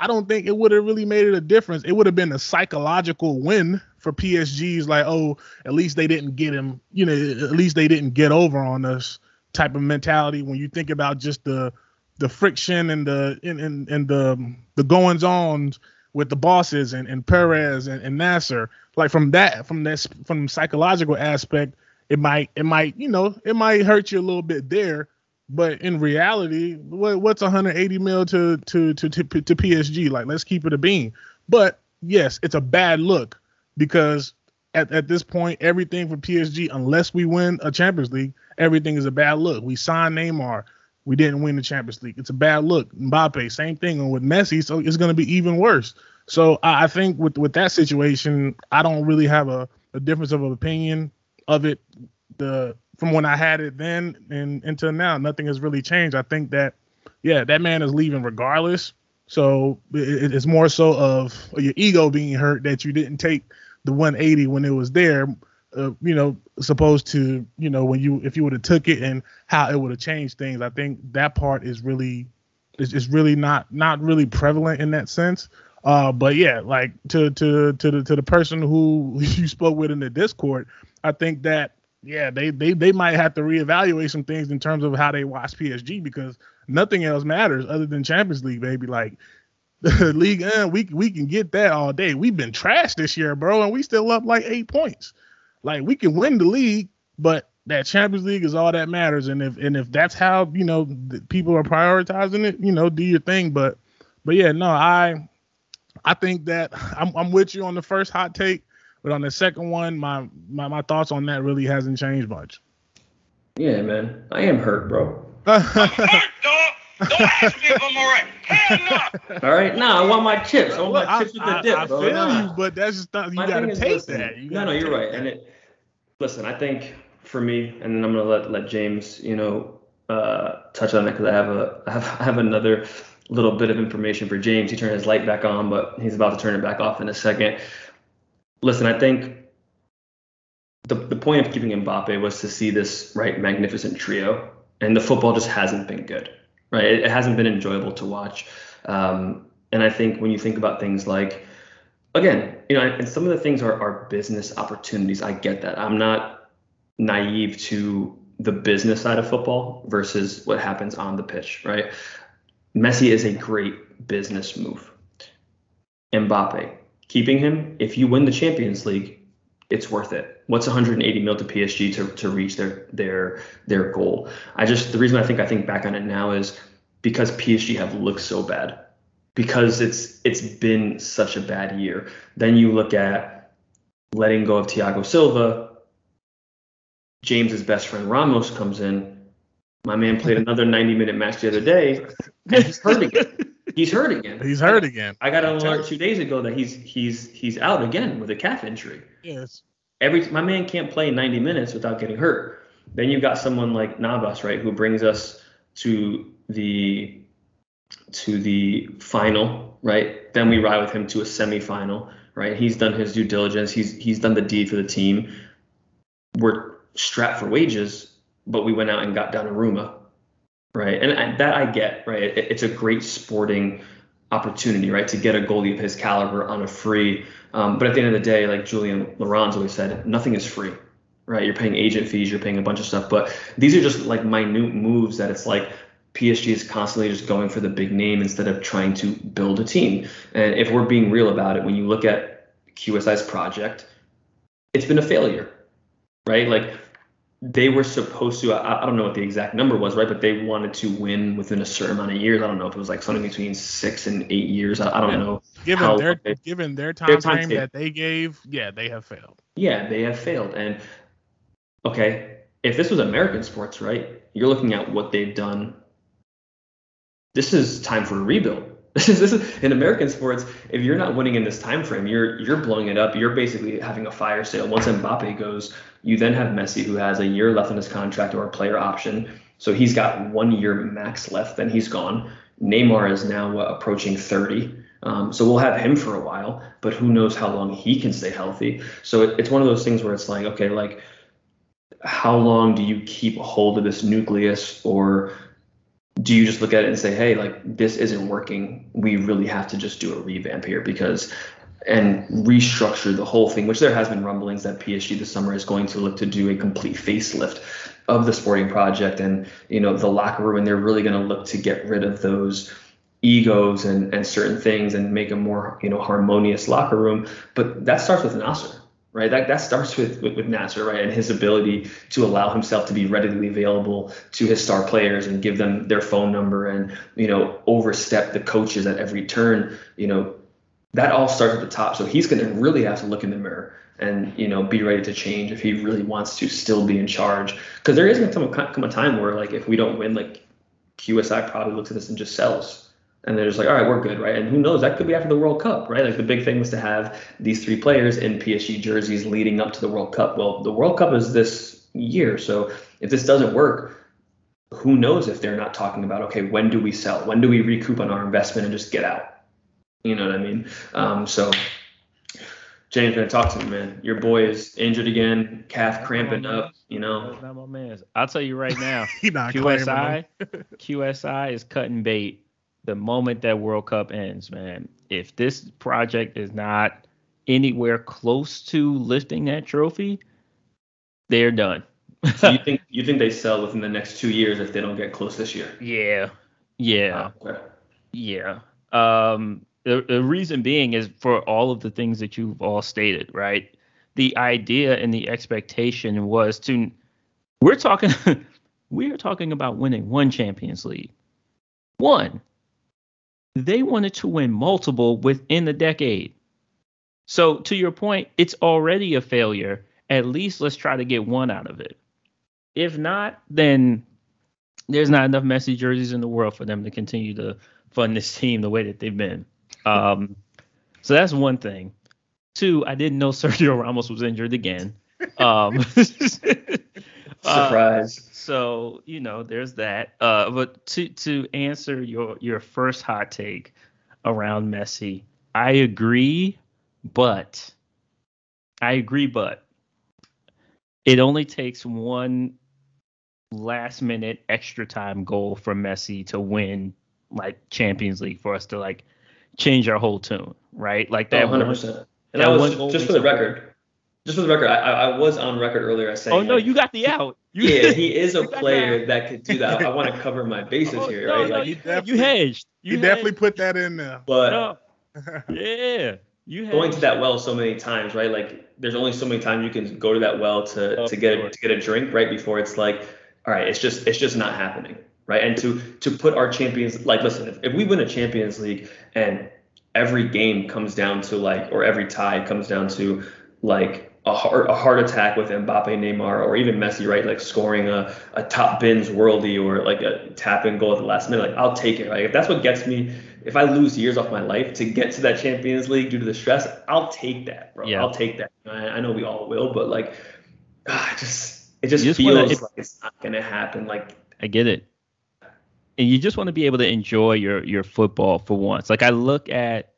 I don't think it would have really made it a difference. It would have been a psychological win for PSG's like, oh, at least they didn't get him, you know, at least they didn't get over on us type of mentality when you think about just the the friction and the and, and, and the the goings on with the bosses and, and Perez and, and Nasser. Like from that from this from psychological aspect, it might it might, you know, it might hurt you a little bit there. But in reality, what, what's 180 mil to, to to to to PSG? Like, let's keep it a bean. But yes, it's a bad look because at, at this point, everything for PSG, unless we win a Champions League, everything is a bad look. We signed Neymar. We didn't win the Champions League. It's a bad look. Mbappe, same thing. And with Messi, so it's going to be even worse. So I, I think with with that situation, I don't really have a, a difference of opinion of it. The from when I had it then and until now, nothing has really changed. I think that yeah, that man is leaving regardless. So it, it's more so of your ego being hurt that you didn't take the 180 when it was there. Uh, you know, supposed to you know when you if you would have took it and how it would have changed things. I think that part is really is, is really not not really prevalent in that sense. Uh, but yeah, like to to to the to the person who you spoke with in the Discord, I think that yeah, they they they might have to reevaluate some things in terms of how they watch PSG because nothing else matters other than Champions League, baby. Like the league, uh, we we can get that all day. We've been trashed this year, bro, and we still up like eight points. Like we can win the league, but that Champions League is all that matters. And if and if that's how you know people are prioritizing it, you know, do your thing. But but yeah, no, I I think that I'm I'm with you on the first hot take, but on the second one, my my, my thoughts on that really hasn't changed much. Yeah, man, I am hurt, bro. Hurt, Don't ask me if I'm all right. Hell no. All right, nah, I want my chips. I want my I, chips with the I, dip, I bro. feel Nah. you, but that's just not, you gotta thing is, take listen, that. You no, no, you're right. that. And it, listen, I think for me, and then I'm gonna let let James, you know, uh, touch on it because I have a I have, I have another little bit of information for James. He turned his light back on, but he's about to turn it back off in a second. Listen, I think the the point of keeping Mbappe was to see this right magnificent trio, and the football just hasn't been good, right? It, it hasn't been enjoyable to watch. Um, and I think when you think about things like again, you know, and some of the things are, are business opportunities. I get that. I'm not naive to the business side of football versus what happens on the pitch, right? Messi is a great business move. Mbappe, keeping him, if you win the Champions League, it's worth it. What's 180 mil to PSG to, to reach their their their goal? I just the reason I think I think back on it now is because PSG have looked so bad because it's it's been such a bad year. Then you look at letting go of Thiago Silva. James's best friend Ramos comes in. My man played another 90 minute match the other day, and he's hurt again. He's hurt again. He's hurt again. I got an alert two days ago that he's he's he's out again with a calf injury. Yes. Every my man can't play 90 minutes without getting hurt. Then you've got someone like Navas, right, who brings us to the to the final, right? Then we ride with him to a semifinal, right? He's done his due diligence. He's he's done the deed for the team. We're strapped for wages, but we went out and got down Donnarumma, right? And I, that I get, right? It, it's a great sporting opportunity, right, to get a goalie of his caliber on a free. Um, but at the end of the day, like Julien Laurens always said, nothing is free, right? You're paying agent fees, you're paying a bunch of stuff, but these are just like minute moves that it's like PSG is constantly just going for the big name instead of trying to build a team. And if we're being real about it, when you look at QSI's project, it's been a failure, right? Like they were supposed to, I, I don't know what the exact number was, right? But they wanted to win within a certain amount of years. I don't know if it was like something between six and eight years. I, I don't know. Given their given their time Their time frame. that they gave, yeah, they have failed. Yeah, they have failed. And okay, if this was American sports, right? You're looking at what they've done. This is time for a rebuild. In American sports. If you're not winning in this time frame, you're you're blowing it up. You're basically having a fire sale. Once Mbappe goes, you then have Messi, who has a year left on his contract or a player option. So he's got one year max left. Then he's gone. Neymar is now uh, approaching 30. Um, so we'll have him for a while, but who knows how long he can stay healthy. So it, it's one of those things where it's like, okay, like how long do you keep hold of this nucleus or do you just look at it and say, hey, like this isn't working. We really have to just do a revamp here because and restructure the whole thing, which there has been rumblings that PSG this summer is going to look to do a complete facelift of the sporting project and you know the locker room and they're really going to look to get rid of those egos and, and certain things and make a more you know harmonious locker room but that starts with Nasser right that that starts with, with with Nasser right and his ability to allow himself to be readily available to his star players and give them their phone number and you know overstep the coaches at every turn you know that all starts at the top. So he's going to really have to look in the mirror and you know be ready to change if he really wants to still be in charge. Because there is going to come, come a time where like if we don't win, like QSI probably looks at this and just sells. And they're just like, all right, we're good, right? And who knows? That could be after the World Cup, right? Like the big thing was to have these three players in PSG jerseys leading up to the World Cup. Well, the World Cup is this year, so if this doesn't work, who knows if they're not talking about, okay, when do we sell? When do we recoup on our investment and just get out? You know what I mean? Um, so James, man, talk to me, man. Your boy is injured again, calf cramping up. You know, not my man. I'll tell you right now, He not claiming QSI. QSI is cutting bait the moment that World Cup ends, man. If this project is not anywhere close to lifting that trophy, they're done. so you think you think they sell within the next two years if they don't get close this year? yeah, yeah, Oh, okay. yeah. Um, the, the reason being is for all of the things that you've all stated, right? The idea and the expectation was to, we're talking, we're talking about winning one Champions League. One. They wanted to win multiple within the decade. So to your point, it's already a failure. At least let's try to get one out of it. If not, then there's not enough Messi jerseys in the world for them to continue to fund this team the way that they've been. Um, so that's one thing. Two, I didn't know Sergio Ramos was injured again. Um, uh, Surprise. so you know, there's that. Uh, but to to answer your your first hot take around Messi, I agree, but I agree, but it only takes one last minute extra time goal from Messi to win like Champions League for us to like change our whole tune, right? Like that. Oh, 100 one- percent. And that was just for the record. Just for the record, I, I I was on record earlier as saying. Oh no, like, you got the out. You, yeah, he is a player the that could do that. I want to cover my bases Oh, here, no, right? no, Like, you, definitely- you hedged. You You definitely put that in there. but No. Yeah, you hedged. going to that well so many times, right? Like there's only so many times you can go to that well to, Of to get a, to get a drink right before it's like, all right, it's just it's just not happening, right? And to to put our champions like listen, if, if we win a Champions League and every game comes down to like or every tie comes down to like a heart, a heart attack with Mbappe, Neymar, or even Messi, right? Like scoring a, a top bins worldy or like a tap in goal at the last minute. Like I'll take it. Like If that's what gets me, if I lose years off my life to get to that Champions League due to the stress, I'll take that, bro. Yeah. I'll take that. I, I know we all will, but like, ah, just it just just feels wanna- like it's not gonna happen. Like I get it. And you just want to be able to enjoy your your football for once. Like I look at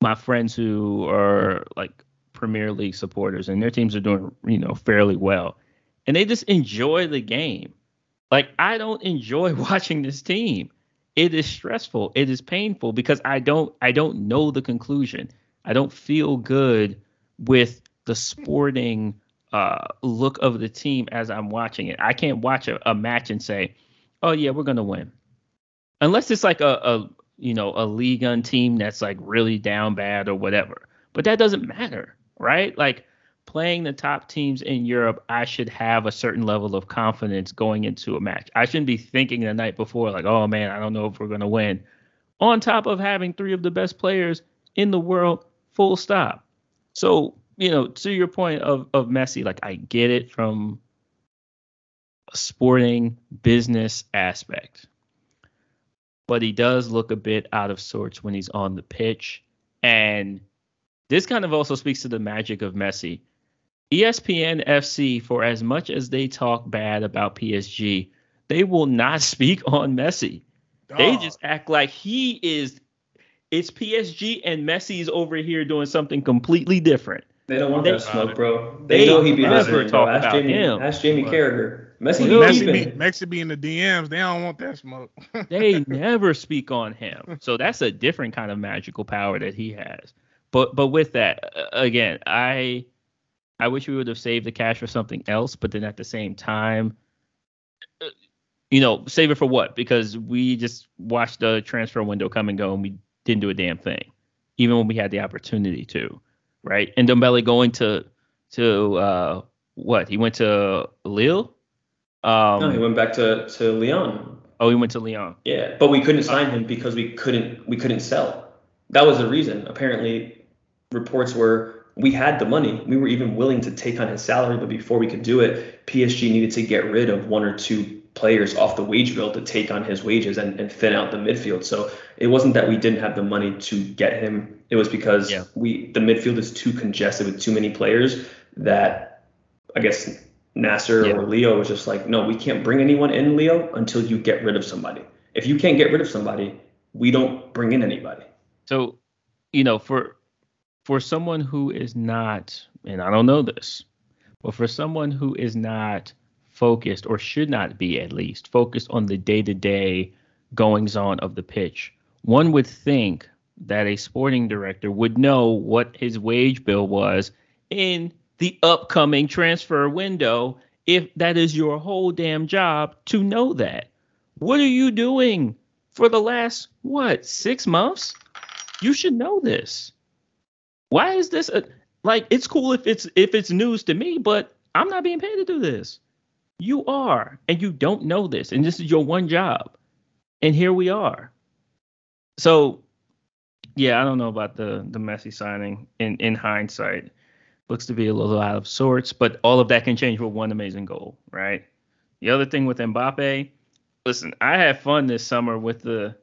my friends who are like Premier League supporters and their teams are doing, you know, fairly well. And they just enjoy the game. Like I don't enjoy watching this team. It is stressful. It is painful because I don't I don't know the conclusion. I don't feel good with the sporting uh, look of the team as I'm watching it. I can't watch a, a match and say, "Oh yeah, we're gonna win," unless it's like a, a you know a league on team that's like really down bad or whatever. But that doesn't matter, right? Like playing the top teams in Europe, I should have a certain level of confidence going into a match. I shouldn't be thinking the night before like, "Oh man, I don't know if we're gonna win." On top of having three of the best players in the world, full stop. So, you know, to your point of of Messi, like I get it from a sporting business aspect. But he does look a bit out of sorts when he's on the pitch. And this kind of also speaks to the magic of Messi. ESPN FC, for as much as they talk bad about PSG, they will not speak on Messi. They just act like he is it's PSG and Messi's over here doing something completely different. they don't want They- that smoke, bro. They They, know he be never listening. talk Bro. About Jamie. him. Ask Jamie Carragher. Messi, Well, he Messi be, Messi be in the DMs. They don't want that smoke. They never speak on him. So that's a different kind of magical power that he has. But but with that, again, I I wish we would have saved the cash for something else, but then at the same time, uh, you know, save it for what? Because we just watched the transfer window come and go and we didn't do a damn thing, even when we had the opportunity to, right? And Ndombele going to to uh what? He went to Lille. Um, no, he went back to, to Lyon. oh, he went to Lyon. Yeah, but we couldn't sign him because we couldn't we couldn't sell. that was the reason. Apparently, reports were we had the money. We were even willing to take on his salary, but before we could do it, PSG needed to get rid of one or two players off the wage bill to take on his wages and, and thin out the midfield. So it wasn't that we didn't have the money to get him. It was because Yeah. we the midfield is too congested with too many players that I guess Nasser Yeah. or Leo was just like, no, we can't bring anyone in, Leo, until you get rid of somebody. If you can't get rid of somebody, we don't bring in anybody. So, you know, for for someone who is not, and I don't know this, but for someone who is not focused or should not be at least focused on the day-to-day goings on of the pitch, one would think that a sporting director would know what his wage bill was in the upcoming transfer window if that is your whole damn job to know that. What are you doing for the last what, 6 months? You should know this. Why is this a, like it's cool if it's if it's news to me, but I'm not being paid to do this. You are, and you don't know this, and this is your one job. And here we are. So, yeah, I don't know about the the Messi signing. In in hindsight, looks to be a little out of sorts, but all of that can change with one amazing goal, right? The other thing with Mbappe, listen, I had fun this summer with the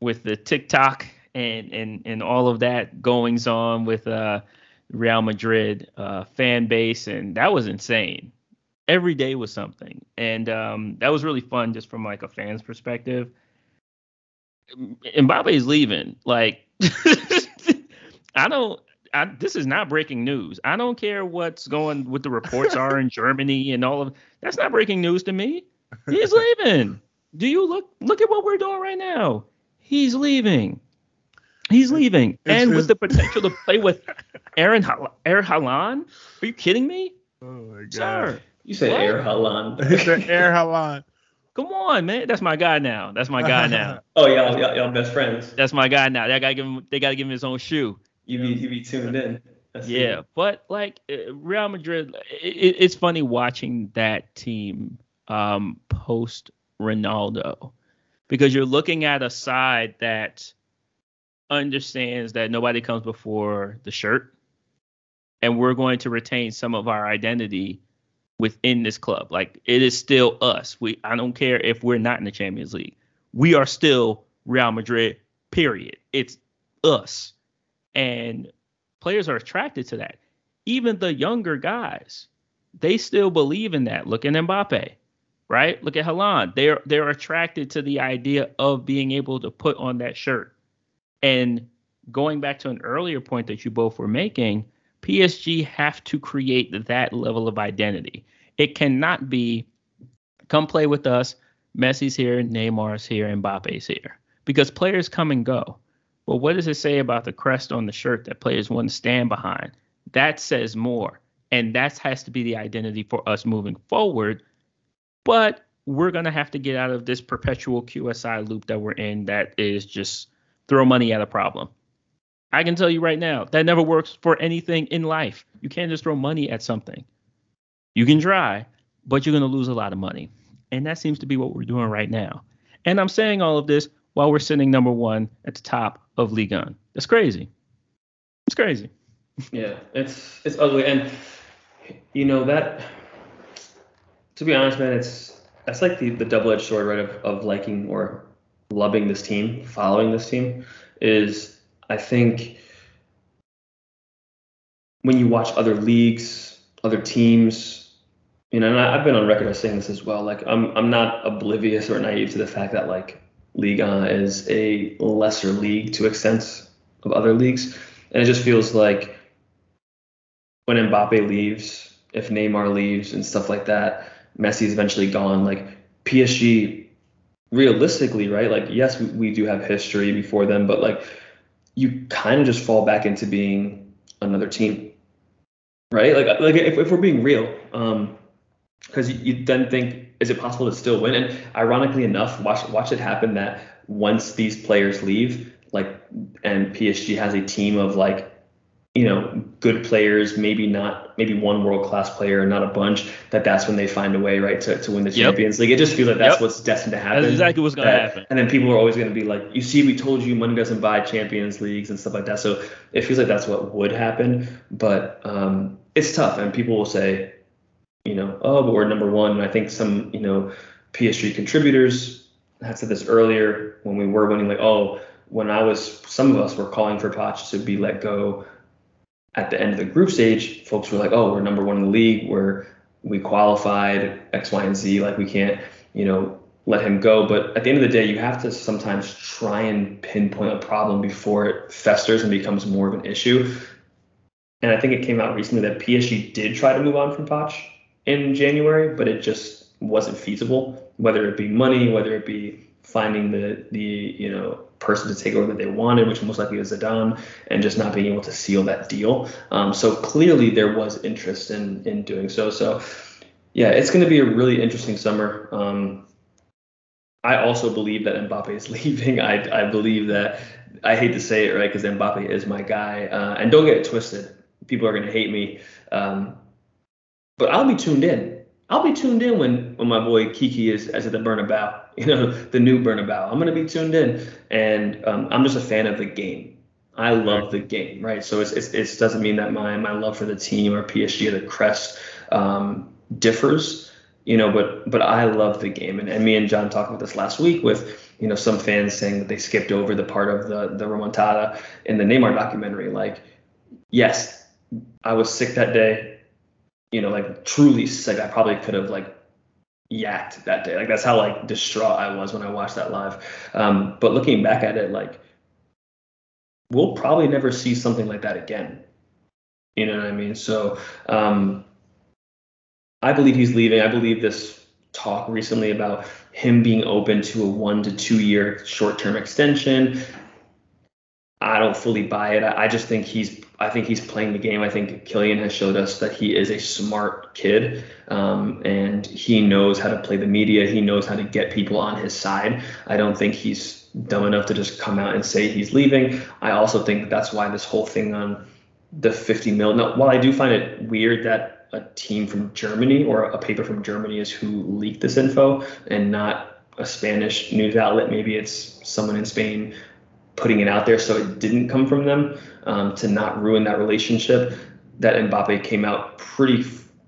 with the TikTok and and and all of that goings on with uh Real Madrid uh fan base and that was insane. Every day was something. And um that was really fun just from like a fan's perspective. Mbappe is leaving. Like I don't I, this is not breaking news. I don't care what's going what the reports are in Germany and all of that's not breaking news to me. He's leaving. Do you look look at what we're doing right now? He's leaving. He's leaving, It's- and it's- with the potential to play with Aaron Hal- Aaron Haaland. Are you kidding me, Oh my god. sir? You say What? Air Haaland. It's the Air Haaland. Come on, man. That's my guy now. That's my guy now. Oh, y'all, y'all, y'all best friends. That's my guy now. They gotta give him. They gotta give him his own shoe. You be you be tuned in. That's the- Yeah, but like uh, Real Madrid, it, it's funny watching that team um, post Ronaldo because you're looking at a side that understands that nobody comes before the shirt, and we're going to retain some of our identity within this club. Like it is still us. We I don't care if we're not in the Champions League. We are still Real Madrid. Period. It's us, and players are attracted to that. Even the younger guys, they still believe in that. Look at Mbappe, right? Look at Haaland. They're they're attracted to the idea of being able to put on that shirt. And going back to an earlier point that you both were making, PSG have to create that level of identity. It cannot be come play with us. Messi's here, Neymar's here, Mbappe's here. Because players come and go. Well, what does it say about the crest on the shirt that players want to stand behind? That says more. And that has to be the identity for us moving forward. But we're going to have to get out of this perpetual QSI loop that we're in that is just throw money at a problem. I can tell you right now, that never works for anything in life. You can't just throw money at something. You can try, but you're going to lose a lot of money. And that seems to be what we're doing right now. And I'm saying all of this while we're sitting number one at the top of Ligue 1. That's crazy. It's crazy. Yeah, it's it's ugly, and you know that. To be honest, man, it's that's like the, the double edged sword, right? Of, of liking or loving this team, following this team, is I think when you watch other leagues, other teams, you know, and I, I've been on record as saying this as well. Like I'm I'm not oblivious or naive to the fact that like Liga is a lesser league to extent of other leagues, and it just feels like when Mbappe leaves, if Neymar leaves and stuff like that, Messi's eventually gone. Like PSG, realistically, right? Like yes, we, we do have history before them, but like you kind of just fall back into being another team, right? Like like if, if we're being real, um, because you, you then think, is it possible to still win? And ironically enough, watch watch it happen that once these players leave, like, and PSG has a team of like you know, good players, maybe not, maybe one world class player, not a bunch, that that's when they find a way, right, to, to win the Yep. Champions League. It just feels like that's Yep. what's destined to happen. That's exactly what's gonna happen. And then people are always going to be like, you see, we told you money doesn't buy Champions Leagues and stuff like that. So it feels like that's what would happen. But um, it's tough. And people will say, you know, oh, but we're number one. And I think some, you know, PSG contributors had said this earlier when we were winning, like, oh, when I was, some of us were calling for Poch to be let go at the end of the group stage. Folks were like, oh, we're number one in the league. We're, we qualified X, Y, and Z. Like, we can't, you know, let him go. But at the end of the day, you have to sometimes try and pinpoint a problem before it festers and becomes more of an issue. And I think it came out recently that PSG did try to move on from Poch in January, but it just wasn't feasible. Whether it be money, whether it be finding the the you know person to take over that they wanted, which most likely is Zidane, and just not being able to seal that deal. Um, so clearly there was interest in in doing so. So yeah, it's going to be a really interesting summer. Um, I also believe that Mbappe is leaving. I I believe that I hate to say it right because Mbappe is my guy, uh, and don't get it twisted. People are going to hate me. Um, but I'll be tuned in. I'll be tuned in when, when my boy Kiki is, is at the Bernabeu, you know, the new Bernabeu. I'm going to be tuned in, and um, I'm just a fan of the game. I love the game, right? So it's, it's, it doesn't mean that my my love for the team or PSG or the crest um, differs, you know, but but I love the game, and, and me and John talked about this last week with you know some fans saying that they skipped over the part of the the remontada in the Neymar documentary. Like, yes, I was sick that day you know, like truly sick. I probably could have like yacked that day. Like that's how like distraught I was when I watched that live. Um, but looking back at it, like we'll probably never see something like that again. You know what I mean? So um, I believe he's leaving. I believe this talk recently about him being open to a one to two year short term extension. I don't fully buy it. I, I just think he's I think he's playing the game. I think Kylian has showed us that he is a smart kid, um, and he knows how to play the media. He knows how to get people on his side. I don't think he's dumb enough to just come out and say he's leaving. I also think that's why this whole thing on the 50 mil. Now, while I do find it weird that a team from Germany or a paper from Germany is who leaked this info and not a Spanish news outlet, maybe it's someone in Spain putting it out there so it didn't come from them um, to not ruin that relationship. That Mbappe came out pretty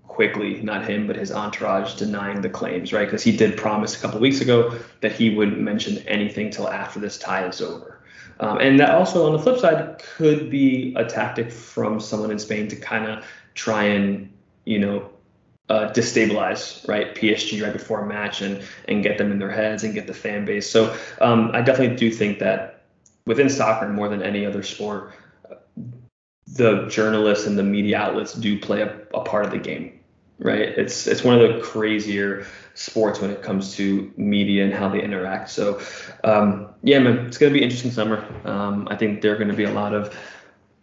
quickly, not him, but his entourage denying the claims, right? Because he did promise a couple weeks ago that he wouldn't mention anything till after this tie is over. Um, and that also, on the flip side, could be a tactic from someone in Spain to kind of try and, you know, uh, destabilize right PSG right before a match and and get them in their heads and get the fan base. So um, I definitely do think that within soccer more than any other sport, the journalists and the media outlets do play a, a part of the game. Right? It's it's one of the crazier sports when it comes to media and how they interact. So um, yeah, man, it's gonna be interesting summer. Um, I think there are gonna be a lot of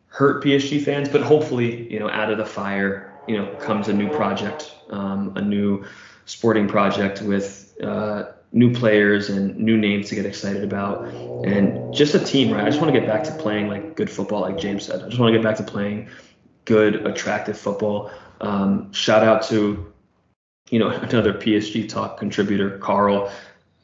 hurt PSG fans, but hopefully, you know, out of the fire, you know, comes a new project, um, a new sporting project with uh, new players and new names to get excited about, and just a team, right? I just want to get back to playing like good football, like James said. I just want to get back to playing good, attractive football. Um, shout out to, you know, another PSG talk contributor, Carl.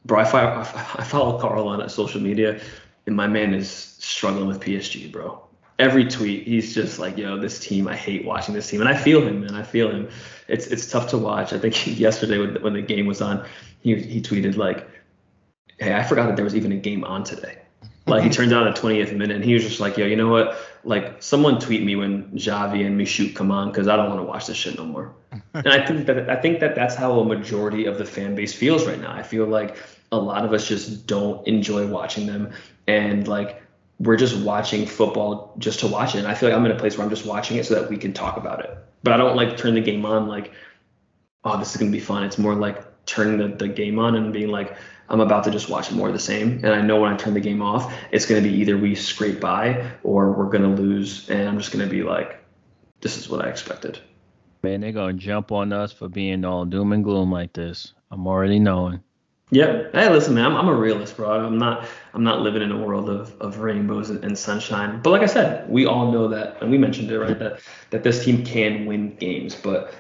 Bro, I I follow Carl on social media, and my man is struggling with PSG, bro every tweet he's just like yo this team i hate watching this team. And i feel him man. I feel him. It's it's tough to watch. I think yesterday when, when the game was on he, he tweeted like hey i forgot that there was even a game on today. Like he turned on at 20th minute and he was just like yo you know what? Like someone tweet me when Xavi and Michut come on because i don't want to watch this shit no more. And i think that i think that that's how a majority of the fan base feels right now. I feel like a lot of us just don't enjoy watching them. And like we're just watching football just to watch it. And I feel like I'm in a place where I'm just watching it so that we can talk about it. But I don't like turn the game on like, oh, this is gonna be fun. It's more like turning the, the game on and being like, I'm about to just watch more of the same. And I know when I turn the game off, it's gonna be either we scrape by or we're gonna lose. And I'm just gonna be like, this is what I expected. Man, they're gonna jump on us for being all doom and gloom like this. I'm already knowing. Yep. Hey, listen, man. I'm, I'm a realist, bro. I'm not. I'm not living in a world of, of rainbows and, and sunshine. But like I said, we all know that, and we mentioned it right that that this team can win games. But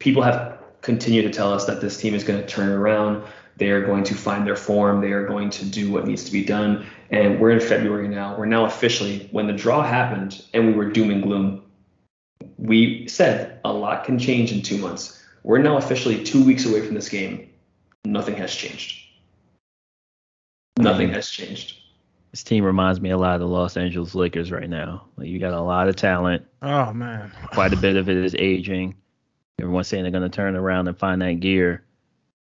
people have continued to tell us that this team is going to turn around. They are going to find their form. They are going to do what needs to be done. And we're in February now. We're now officially when the draw happened and we were doom and gloom. We said a lot can change in two months. We're now officially two weeks away from this game nothing has changed. Nothing mm. has changed. This team reminds me a lot of the Los Angeles Lakers right now. Like you got a lot of talent. Oh man. Quite a bit of it is aging. Everyone's saying they're going to turn around and find that gear,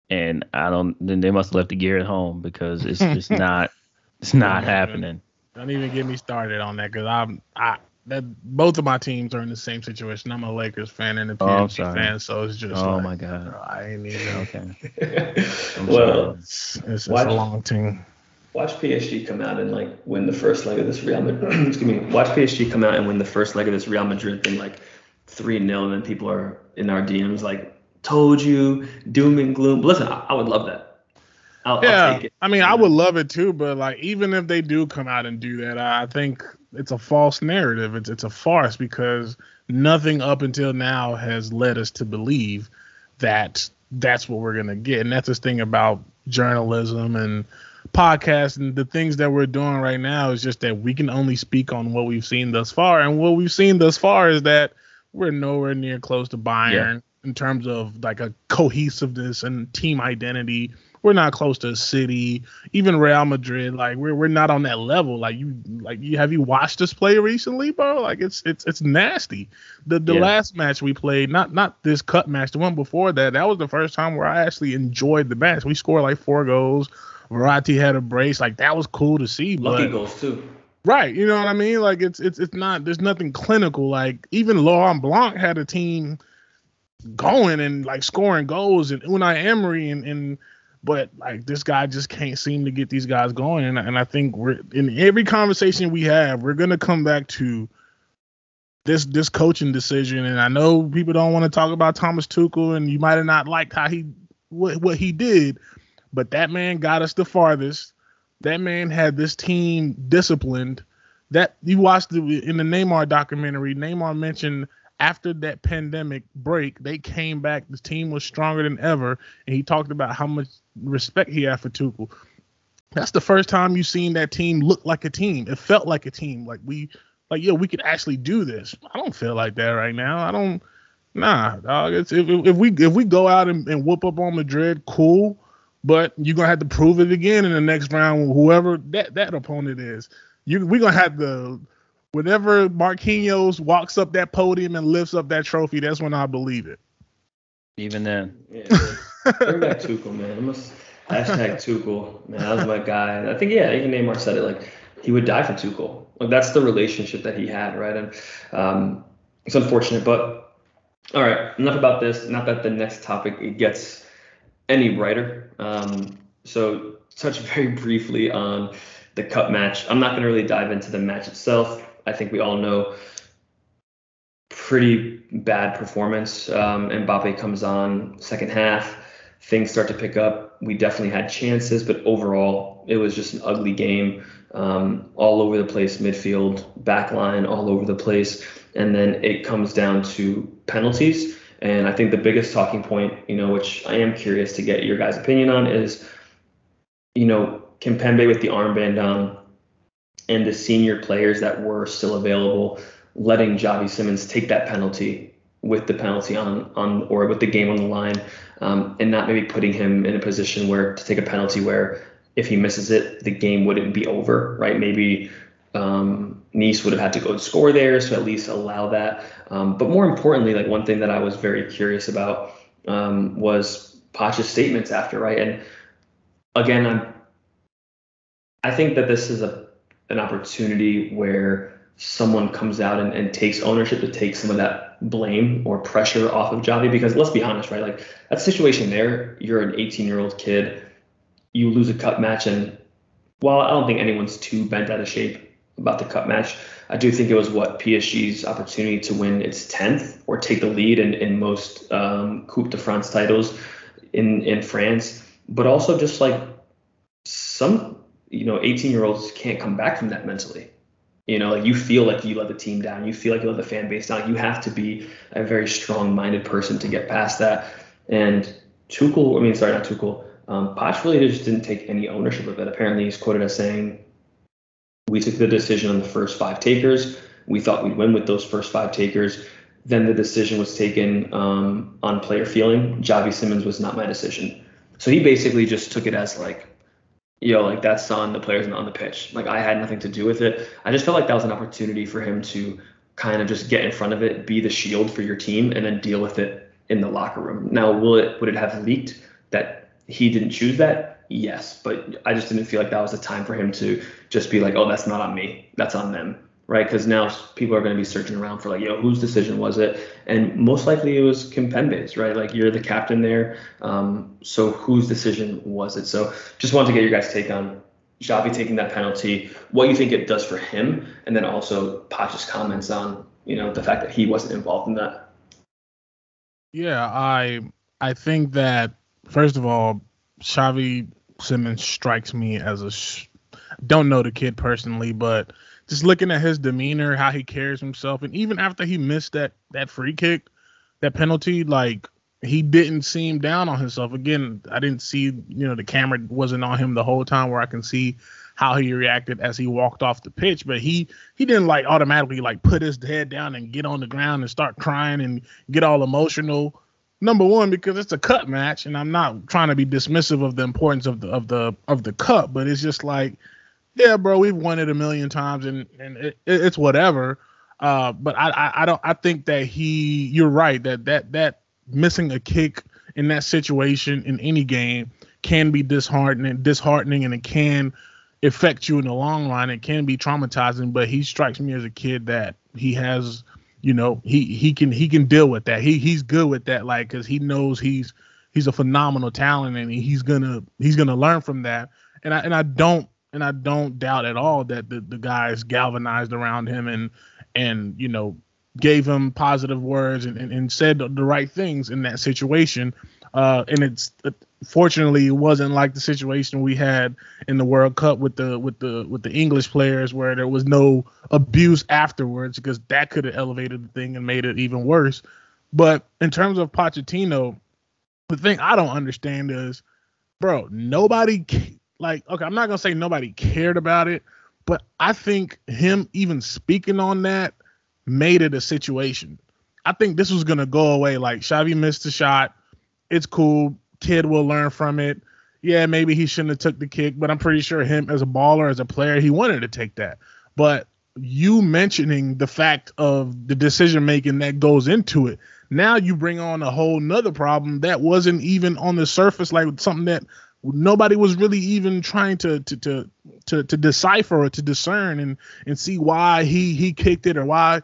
and I don't. Then they must have left the gear at home because it's just not. It's not happening. Don't even get me started on that because I'm I that both of my teams are in the same situation. I'm a Lakers fan and a Oh, I'm PSG sorry. fan, so it's just Oh like, my God. I ain't even. Okay. Well, It's, it's, it's Watch. a long team. watch PSG come out and like win the first leg of this Real Madrid. excuse me. Watch PSG come out and win the first leg of this Real Madrid thing like three 0 and then people are in our DMs like, "Told you, doom and gloom." Listen, I, I would love that. I'll, I'll Yeah, it. I mean, I would love it too, but like, even if they do come out and do that, I I think it's a false narrative. It's it's a farce because nothing up until now has led us to believe that that's what we're gonna get, and that's this thing about journalism and podcasts and the things that we're doing right now is just that we can only speak on what we've seen thus far, and what we've seen thus far is that we're nowhere near close to Bayern in terms of like a cohesiveness and team identity. We're not close to a City, even Real Madrid. Like we're we're not on that level. Like you like you have you watched us play recently, bro? Like it's it's it's nasty. The the Yeah. last match we played, not not this cut match, the one before that, that was the first time where I actually enjoyed the match. We scored like four goals. Verratti had a brace. Like that was cool to see. Lucky but, goals too. Right. You know what I mean? Like it's it's it's not there's nothing clinical. Like even Laurent Blanc had a team going and like scoring goals and Unai Emery and, and but like this guy just can't seem to get these guys going. And, and I think we're in every conversation we have, we're gonna come back to this this coaching decision. And I know people don't want to talk about Thomas Tuchel and you might have not liked how he what, what he did, but that man got us the farthest that man had this team disciplined. That you watched the, in the Neymar documentary. Neymar mentioned after that pandemic break, they came back. The team was stronger than ever, and he talked about how much respect he had for Tuchel. That's the first time you've seen that team look like a team. It felt like a team. Like we, like yo, we could actually do this. I don't feel like that right now. I don't. Nah, dog. It's, if, if we if we go out and, and whoop up on Madrid, cool but you're gonna have to prove it again in the next round. With whoever that that opponent is, you we're gonna have to. Whenever Marquinhos walks up that podium and lifts up that trophy, that's when I believe it. Even then, Yeah. Bring back Tuchel, man. I must hashtag Tuchel, man. That was my guy. I think yeah, even Neymar said it. Like he would die for Tuchel. Like that's the relationship that he had, right? And um, it's unfortunate, but all right. Enough about this. Not that the next topic it gets any brighter. Um, so touch very briefly on the cup match. I'm not going to really dive into the match itself. I think we all know pretty bad performance. Um, Mbappe comes on second half. Things start to pick up. We definitely had chances, but overall, it was just an ugly game. Um, all over the place, midfield, back line, all over the place. And then it comes down to penalties. And I think the biggest talking point, you know, which I am curious to get your guys' opinion on, is, you know, Kimpembe with the armband on and the senior players that were still available letting Xavi Simons take that penalty with the penalty on on or with the game on the line, um, and not maybe putting him in a position where to take a penalty where if he misses it, the game wouldn't be over, right? Maybe um, Nice would have had to go score there, so at least allow that. Um, but more importantly, like one thing that I was very curious about um, was Poch's statements after, right? And again, I'm I think that this is a an opportunity where someone comes out and, and takes ownership to take some of that blame or pressure off of Xavi because let's be honest, right? Like that situation there, you're an 18 year old kid, you lose a cup match, and while I don't think anyone's too bent out of shape about the cup match, I do think it was what PSG's opportunity to win its 10th or take the lead in, in most um, Coupe de France titles in, in France. but also just like some you know 18 year olds can't come back from that mentally. You know, like you feel like you let the team down, you feel like you let the fan base down. You have to be a very strong minded person to get past that. And Tuchel, I mean, sorry, not Tuchel. Um, Poch really just didn't take any ownership of it. Apparently, he's quoted as saying, "We took the decision on the first five takers. We thought we'd win with those first five takers. Then the decision was taken um, on player feeling. Xavi Simons was not my decision. So he basically just took it as like, yo, like that's on the players on the pitch. Like I had nothing to do with it. I just felt like that was an opportunity for him to kind of just get in front of it, be the shield for your team, and then deal with it in the locker room. Now, will it would it have leaked that he didn't choose that? Yes, but I just didn't feel like that was the time for him to just be like, oh, that's not on me, that's on them, right? Because now people are going to be searching around for like, yo, whose decision was it? And most likely it was Kimpembe's, right? Like you're the captain there, um, so whose decision was it? So just wanted to get your guys' take on Xavi taking that penalty, what you think it does for him, and then also Poch's comments on, you know, the fact that he wasn't involved in that. Yeah, I I think that first of all, Xavi Simons strikes me as a sh- don't know the kid personally, but just looking at his demeanor, how he carries himself, and even after he missed that that free kick, that penalty, like he didn't seem down on himself. Again, I didn't see, you know, the camera wasn't on him the whole time where I can see how he reacted as he walked off the pitch, but he he didn't like automatically like put his head down and get on the ground and start crying and get all emotional. Number one, because it's a cup match, and I'm not trying to be dismissive of the importance of the of the of the cup, but it's just like, yeah, bro, we've won it a million times, and and it, it's whatever. Uh, but I, I I don't I think that he you're right that that that missing a kick in that situation in any game can be disheartening disheartening and it can affect you in the long run. It can be traumatizing, but he strikes me as a kid that he has, you know, he he can he can deal with that. He he's good with that, like because he knows he's he's a phenomenal talent and he's gonna he's gonna learn from that. And I and I don't and I don't doubt at all that the the guys galvanized around him and and you know gave him positive words and, and, and said the right things in that situation. Uh, and it's fortunately it wasn't like the situation we had in the World Cup with the with the with the English players where there was no abuse afterwards because that could have elevated the thing and made it even worse. But in terms of Pochettino, the thing I don't understand is, bro, nobody like okay, I'm not gonna say nobody cared about it, but I think him even speaking on that made it a situation. I think this was gonna go away. Like Xavi missed a shot. It's cool kid will learn from it. Yeah, maybe he shouldn't have took the kick, but I'm pretty sure him as a baller, as a player, he wanted to take that. But you mentioning the fact of the decision making that goes into it, now you bring on a whole nother problem that wasn't even on the surface, like something that nobody was really even trying to to to to, to decipher or to discern and and see why he he kicked it or why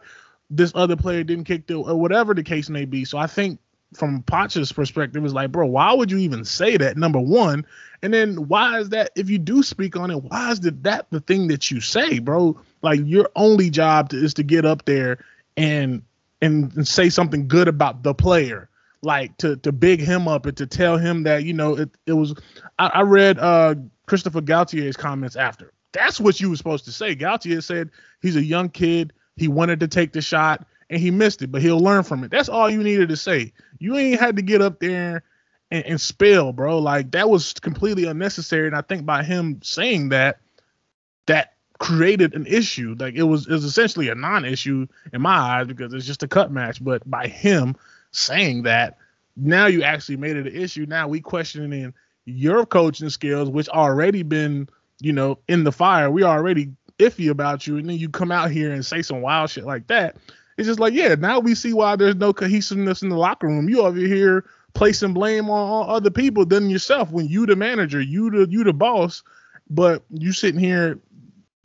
this other player didn't kick it or whatever the case may be. So I think from Poch's perspective is like, bro, why would you even say that? Number one, and then why is that? If you do speak on it, why is that, that the thing that you say, bro? Like your only job to, is to get up there and, and and say something good about the player, like to to big him up and to tell him that you know it it was. I, I read uh Christopher Galtier's comments after. That's what you were supposed to say. Galtier said he's a young kid. He wanted to take the shot and he missed it, but he'll learn from it. That's all you needed to say. You ain't had to get up there and, and spell, bro. Like that was completely unnecessary. And I think by him saying that, that created an issue. Like it was was essentially a non-issue in my eyes because it's just a cut match. But by him saying that, now you actually made it an issue. Now we questioning your coaching skills, which already been, you know, in the fire. We already iffy about you, and then you come out here and say some wild shit like that. It's just like, yeah, now we see why there's no cohesiveness in the locker room. You over here placing blame on other people than yourself when you the manager, you the you the boss, but you sitting here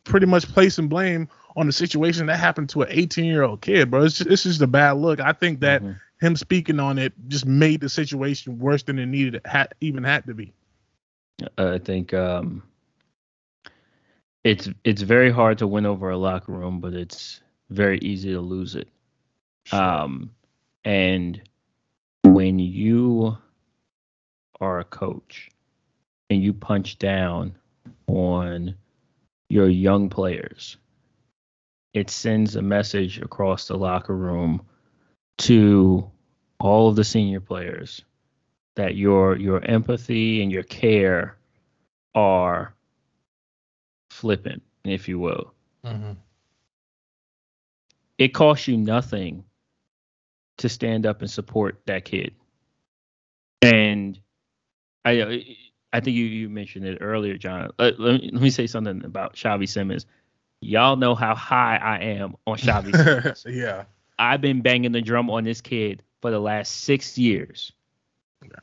pretty much placing blame on the situation that happened to an 18 year old kid, bro. It's just, it's just a bad look. I think that mm-hmm. Him speaking on it just made the situation worse than it needed had even had to be. I think um, it's it's very hard to win over a locker room, but it's very easy to lose it. Sure. Um, and when you are a coach and you punch down on your young players, it sends a message across the locker room to all of the senior players that your your empathy and your care are flippant, if you will. Mm-hmm. It costs you nothing to stand up and support that kid. And I I think you, you mentioned it earlier, John. Uh, let, me, let me say something about Xavi Simons. Y'all know how high I am on Xavi Simons. yeah. I've been banging the drum on this kid for the last six years.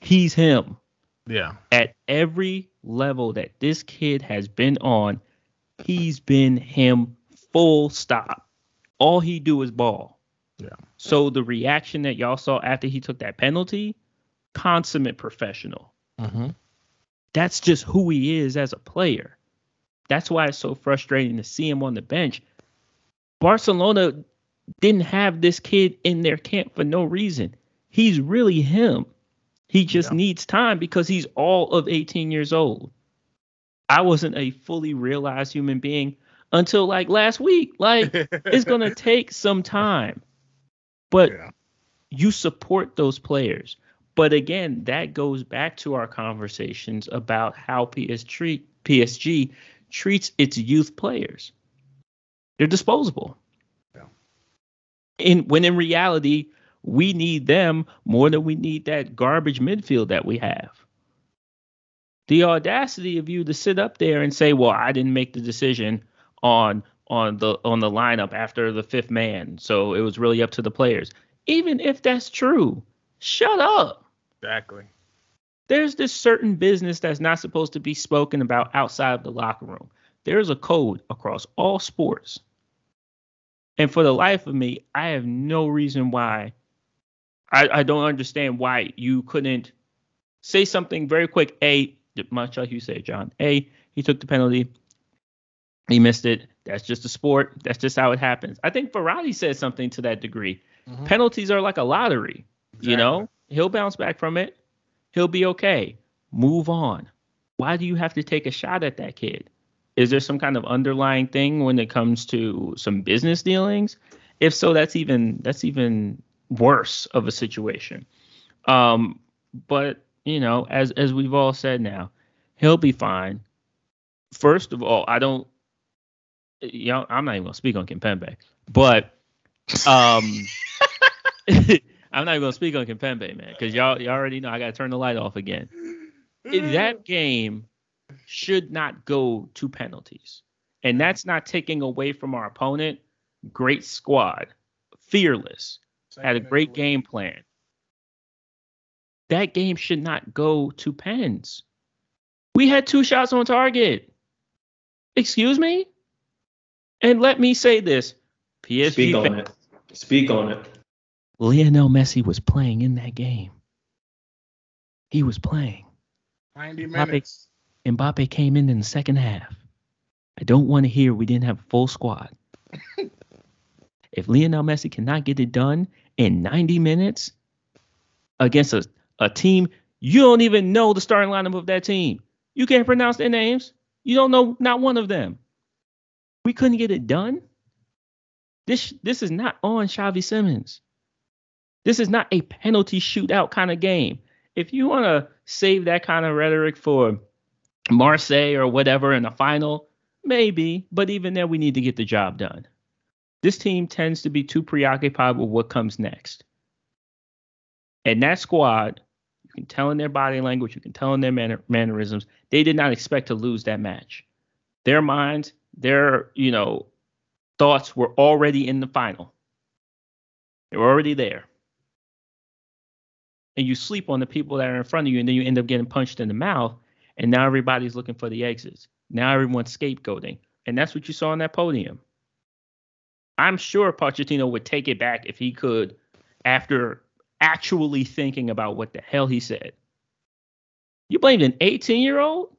He's him. Yeah. At every level that this kid has been on, he's been him full stop. All he do is ball. Yeah. So the reaction that y'all saw after he took that penalty, consummate professional. Mm-hmm. That's just who he is as a player. That's why it's so frustrating to see him on the bench. Barcelona didn't have this kid in their camp for no reason. He's really him. He just Yeah. needs time because he's all of 18 years old. I wasn't a fully realized human being until like last week. Like it's going to take some time. But Yeah. you support those players. But again, that goes back to our conversations about how PS treat, PSG treats its youth players. They're disposable. In when in reality, we need them more than we need that garbage midfield that we have. The audacity of you to sit up there and say, "Well, I didn't make the decision on on the on the lineup after the fifth man, so it was really up to the players." Even if that's true, shut up. Exactly. There's this certain business that's not supposed to be spoken about outside of the locker room. There's a code across all sports. And for the life of me, I have no reason why. I, I don't understand why you couldn't say something very quick. A, much like you say, John. A, he took the penalty. He missed it. That's just a sport. That's just how it happens. I think Ferrari said something to that degree. Mhm. Penalties are like a lottery. You know, he'll bounce back from it. He'll be okay. Move on. Why do you have to take a shot at that kid? Is there some kind of underlying thing when it comes to some business dealings? If so, that's even that's even worse of a situation. Um, but you know, as as we've all said now, he'll be fine. First of all, I don't. You know, I'm not even gonna speak on Kimpembe, but um. I'm not even gonna speak on Kimpembe, man, because y'all, y'all already know I gotta turn the light off again. In that game should not go to penalties, and that's not taking away from our opponent. Great squad, fearless, had a great game plan. That game should not go to pens. We had two shots on target. Excuse me. And let me say this: PSG Speak on fans- it. Speak on it. Lionel Messi was playing in that game. He was playing. 90 Mbappe- minutes. Mbappe came in in the second half. I don't want to hear we didn't have a full squad. if Lionel Messi cannot get it done in 90 minutes against a, a team, you don't even know the starting lineup of that team. You can't pronounce their names. You don't know not one of them. We couldn't get it done. This this is not on Xavi Simons. This is not a penalty shootout kind of game. If you want to save that kind of rhetoric for Marseille or whatever in the final, maybe, but even then we need to get the job done. This team tends to be too preoccupied with what comes next. And that squad, you can tell in their body language, you can tell in their manner, mannerisms, they did not expect to lose that match. Their minds, their, you know, thoughts were already in the final. They were already there. And you sleep on the people that are in front of you, and then you end up getting punched in the mouth. And now everybody's looking for the exits. Now everyone's scapegoating. And that's what you saw on that podium. I'm sure Pochettino would take it back if he could after actually thinking about what the hell he said. You blamed an 18 year old?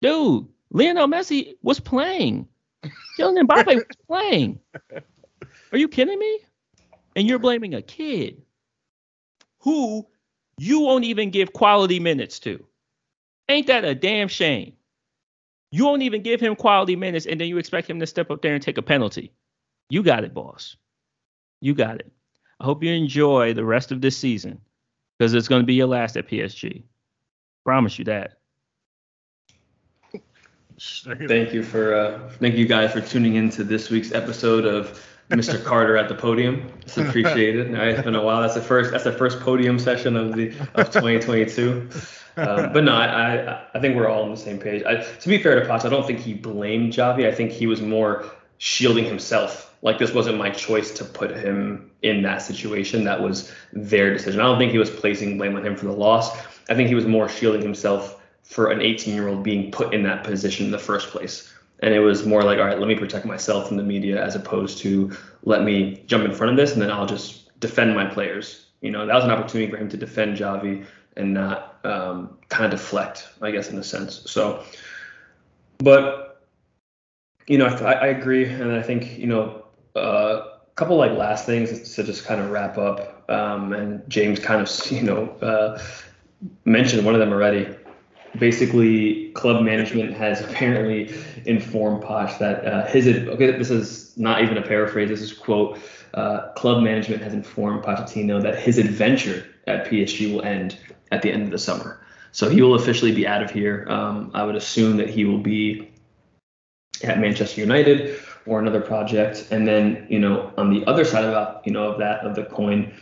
Dude, Lionel Messi was playing. Kylian Mbappe was playing. Are you kidding me? And you're blaming a kid who you won't even give quality minutes to. Ain't that a damn shame? You won't even give him quality minutes, and then you expect him to step up there and take a penalty. You got it, boss. You got it. I hope you enjoy the rest of this season because it's going to be your last at PSG. Promise you that. Thank you for uh, thank you guys for tuning in to this week's episode of Mr. Carter at the podium. It's appreciated. All right, it's been a while. That's the first that's the first podium session of the of 2022. Um, but no, I, I think we're all on the same page. I, to be fair to Poch, I don't think he blamed Xavi. I think he was more shielding himself. Like this wasn't my choice to put him in that situation. That was their decision. I don't think he was placing blame on him for the loss. I think he was more shielding himself for an 18 year old being put in that position in the first place. And it was more like, all right, let me protect myself from the media as opposed to let me jump in front of this and then I'll just defend my players. You know, that was an opportunity for him to defend Xavi and not um, kind of deflect, I guess, in a sense. So, but, you know, I, I agree. And I think, you know, uh, a couple like last things to just kind of wrap up. Um, and James kind of, you know, uh, mentioned one of them already basically club management has apparently informed Poch that uh, his okay this is not even a paraphrase this is quote. Uh, club management has informed Pochettino that his adventure at PSG will end at the end of the summer. So he will officially be out of here. Um, I would assume that he will be at Manchester United or another project. And then you know on the other side of you know of that of the coin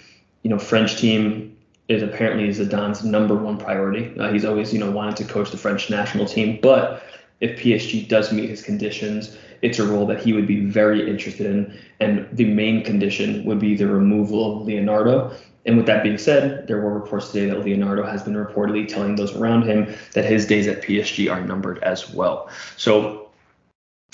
you know French team is apparently Zidane's number one priority. Uh, he's always, you know, wanted to coach the French national team, but if PSG does meet his conditions, it's a role that he would be very interested in. And the main condition would be the removal of Leonardo. And with that being said, there were reports today that Leonardo has been reportedly telling those around him that his days at PSG are numbered as well. So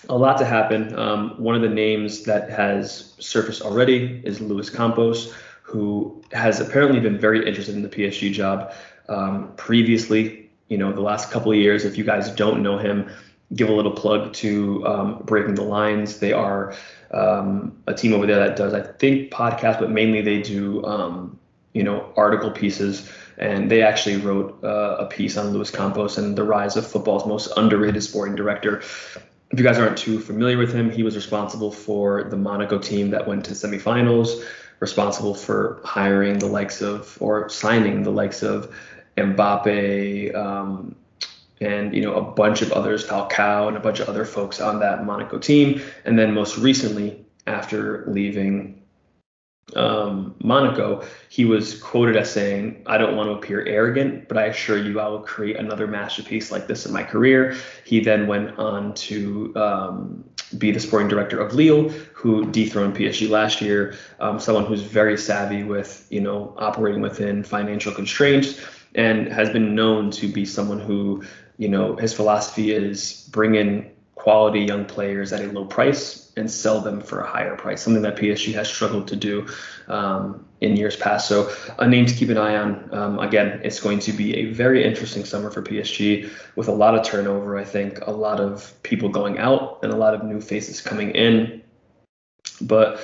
a lot to happen. Um, one of the names that has surfaced already is Luis Campos who has apparently been very interested in the PSG job um, previously. You know, the last couple of years. If you guys don't know him, give a little plug to um, Breaking the Lines. They are um, a team over there that does, I think, podcasts, but mainly they do, um, you know, article pieces. And they actually wrote uh, a piece on Luis Campos and the rise of football's most underrated sporting director. If you guys aren't too familiar with him, he was responsible for the Monaco team that went to semifinals responsible for hiring the likes of or signing the likes of Mbappe um, and you know a bunch of others, Falcao and a bunch of other folks on that Monaco team. And then most recently, after leaving um, Monaco, he was quoted as saying, I don't want to appear arrogant, but I assure you I will create another masterpiece like this in my career. He then went on to um, be the sporting director of Lille, who dethroned PSG last year. Um, someone who's very savvy with, you know, operating within financial constraints and has been known to be someone who, you know, his philosophy is bring in quality young players at a low price and sell them for a higher price, something that PSG has struggled to do um, in years past. So, a name to keep an eye on. Um, again, it's going to be a very interesting summer for PSG with a lot of turnover, I think, a lot of people going out and a lot of new faces coming in. But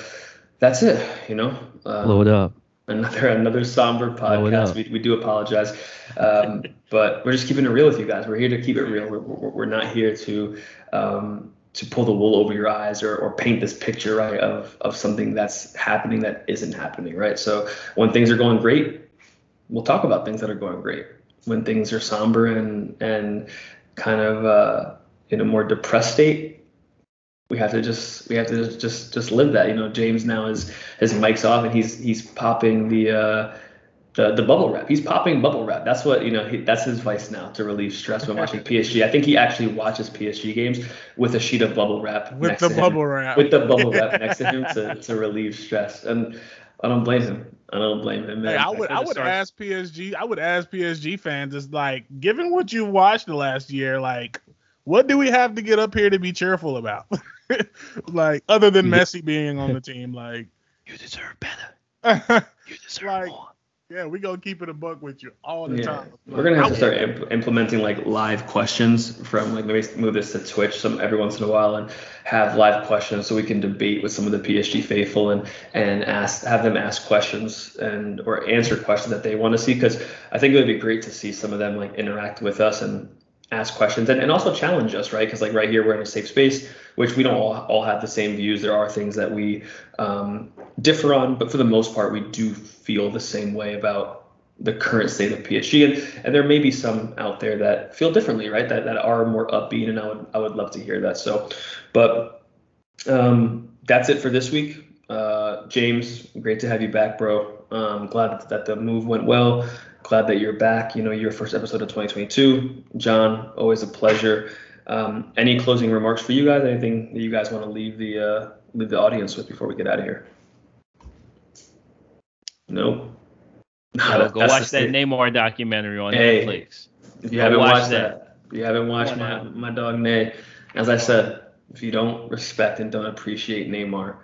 that's it, you know. Um, it up. Another another somber podcast. We, we do apologize, um, but we're just keeping it real with you guys. We're here to keep it real. We're, we're, we're not here to um, to pull the wool over your eyes or, or paint this picture right of of something that's happening that isn't happening right? So when things are going great we'll talk about things that are going great. When things are somber and and kind of uh, in a more depressed state we have to just we have to just just live that. You know james now is his mic's off and he's he's popping the uh the, the bubble wrap. He's popping bubble wrap. That's what you know. He, that's his vice now to relieve stress when watching PSG. I think he actually watches PSG games with a sheet of bubble wrap with next the to bubble him, wrap with the bubble wrap next to him to, to relieve stress. And I don't blame him. I don't blame him. Man. Hey, I would I, I would ask PSG. I would ask PSG fans, is like, given what you watched the last year, like, what do we have to get up here to be cheerful about? like, other than Messi being on the team, like, you deserve better. you deserve like, more Yeah, we gonna keep it a buck with you all the Yeah. time. We're gonna have to start imp- implementing like live questions from like maybe move this to Twitch some every once in a while and have live questions so we can debate with some of the PSG faithful and and ask have them ask questions and or answer questions that they want to see because I think it would be great to see some of them like interact with us and ask questions and, and also challenge us right? Because like right here we're in a safe space which we don't all, all have the same views. There are things that we um, differ on but for the most part we do feel the same way about the current state of PSG and, and there may be some out there that feel differently right? That, that are more upbeat and I would I would love to hear that. So but um, that's it for this week. Uh, James great to have you back bro. Um, glad that the move went well glad that you're back you know your first episode of 2022 John always a pleasure um, any closing remarks for you guys anything that you guys want to leave the uh, leave the audience with before we get out of here no Yo, go watch that. Neymar documentary on Hey. Netflix. If you Go haven't watch watched that. that, if you haven't watched my, my dog Nay, as I said, if you don't respect and don't appreciate Neymar,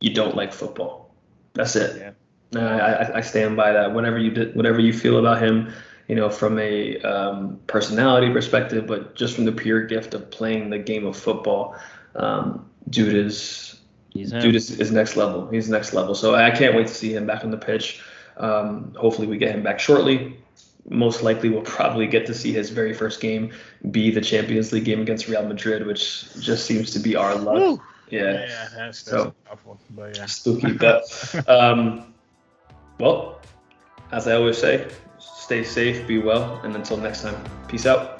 you don't like football. That's it. Yeah. No, I, I- I stand by that. Whatever you did, whatever you feel about him, you know, from a um, personality perspective, but just from the pure gift of playing the game of football, um, dude is He's dude is, is next level. He's next level. So I can't wait to see him back on the pitch. Um, hopefully we get him back shortly. Most likely we'll probably get to see his very first game be the Champions League game against Real Madrid, which just seems to be our luck. Woo. Yeah. Yeah, that's, that's So- a tough one. But yeah. Spooky. But um, well, as I always say, stay safe, be well, and until next time, peace out.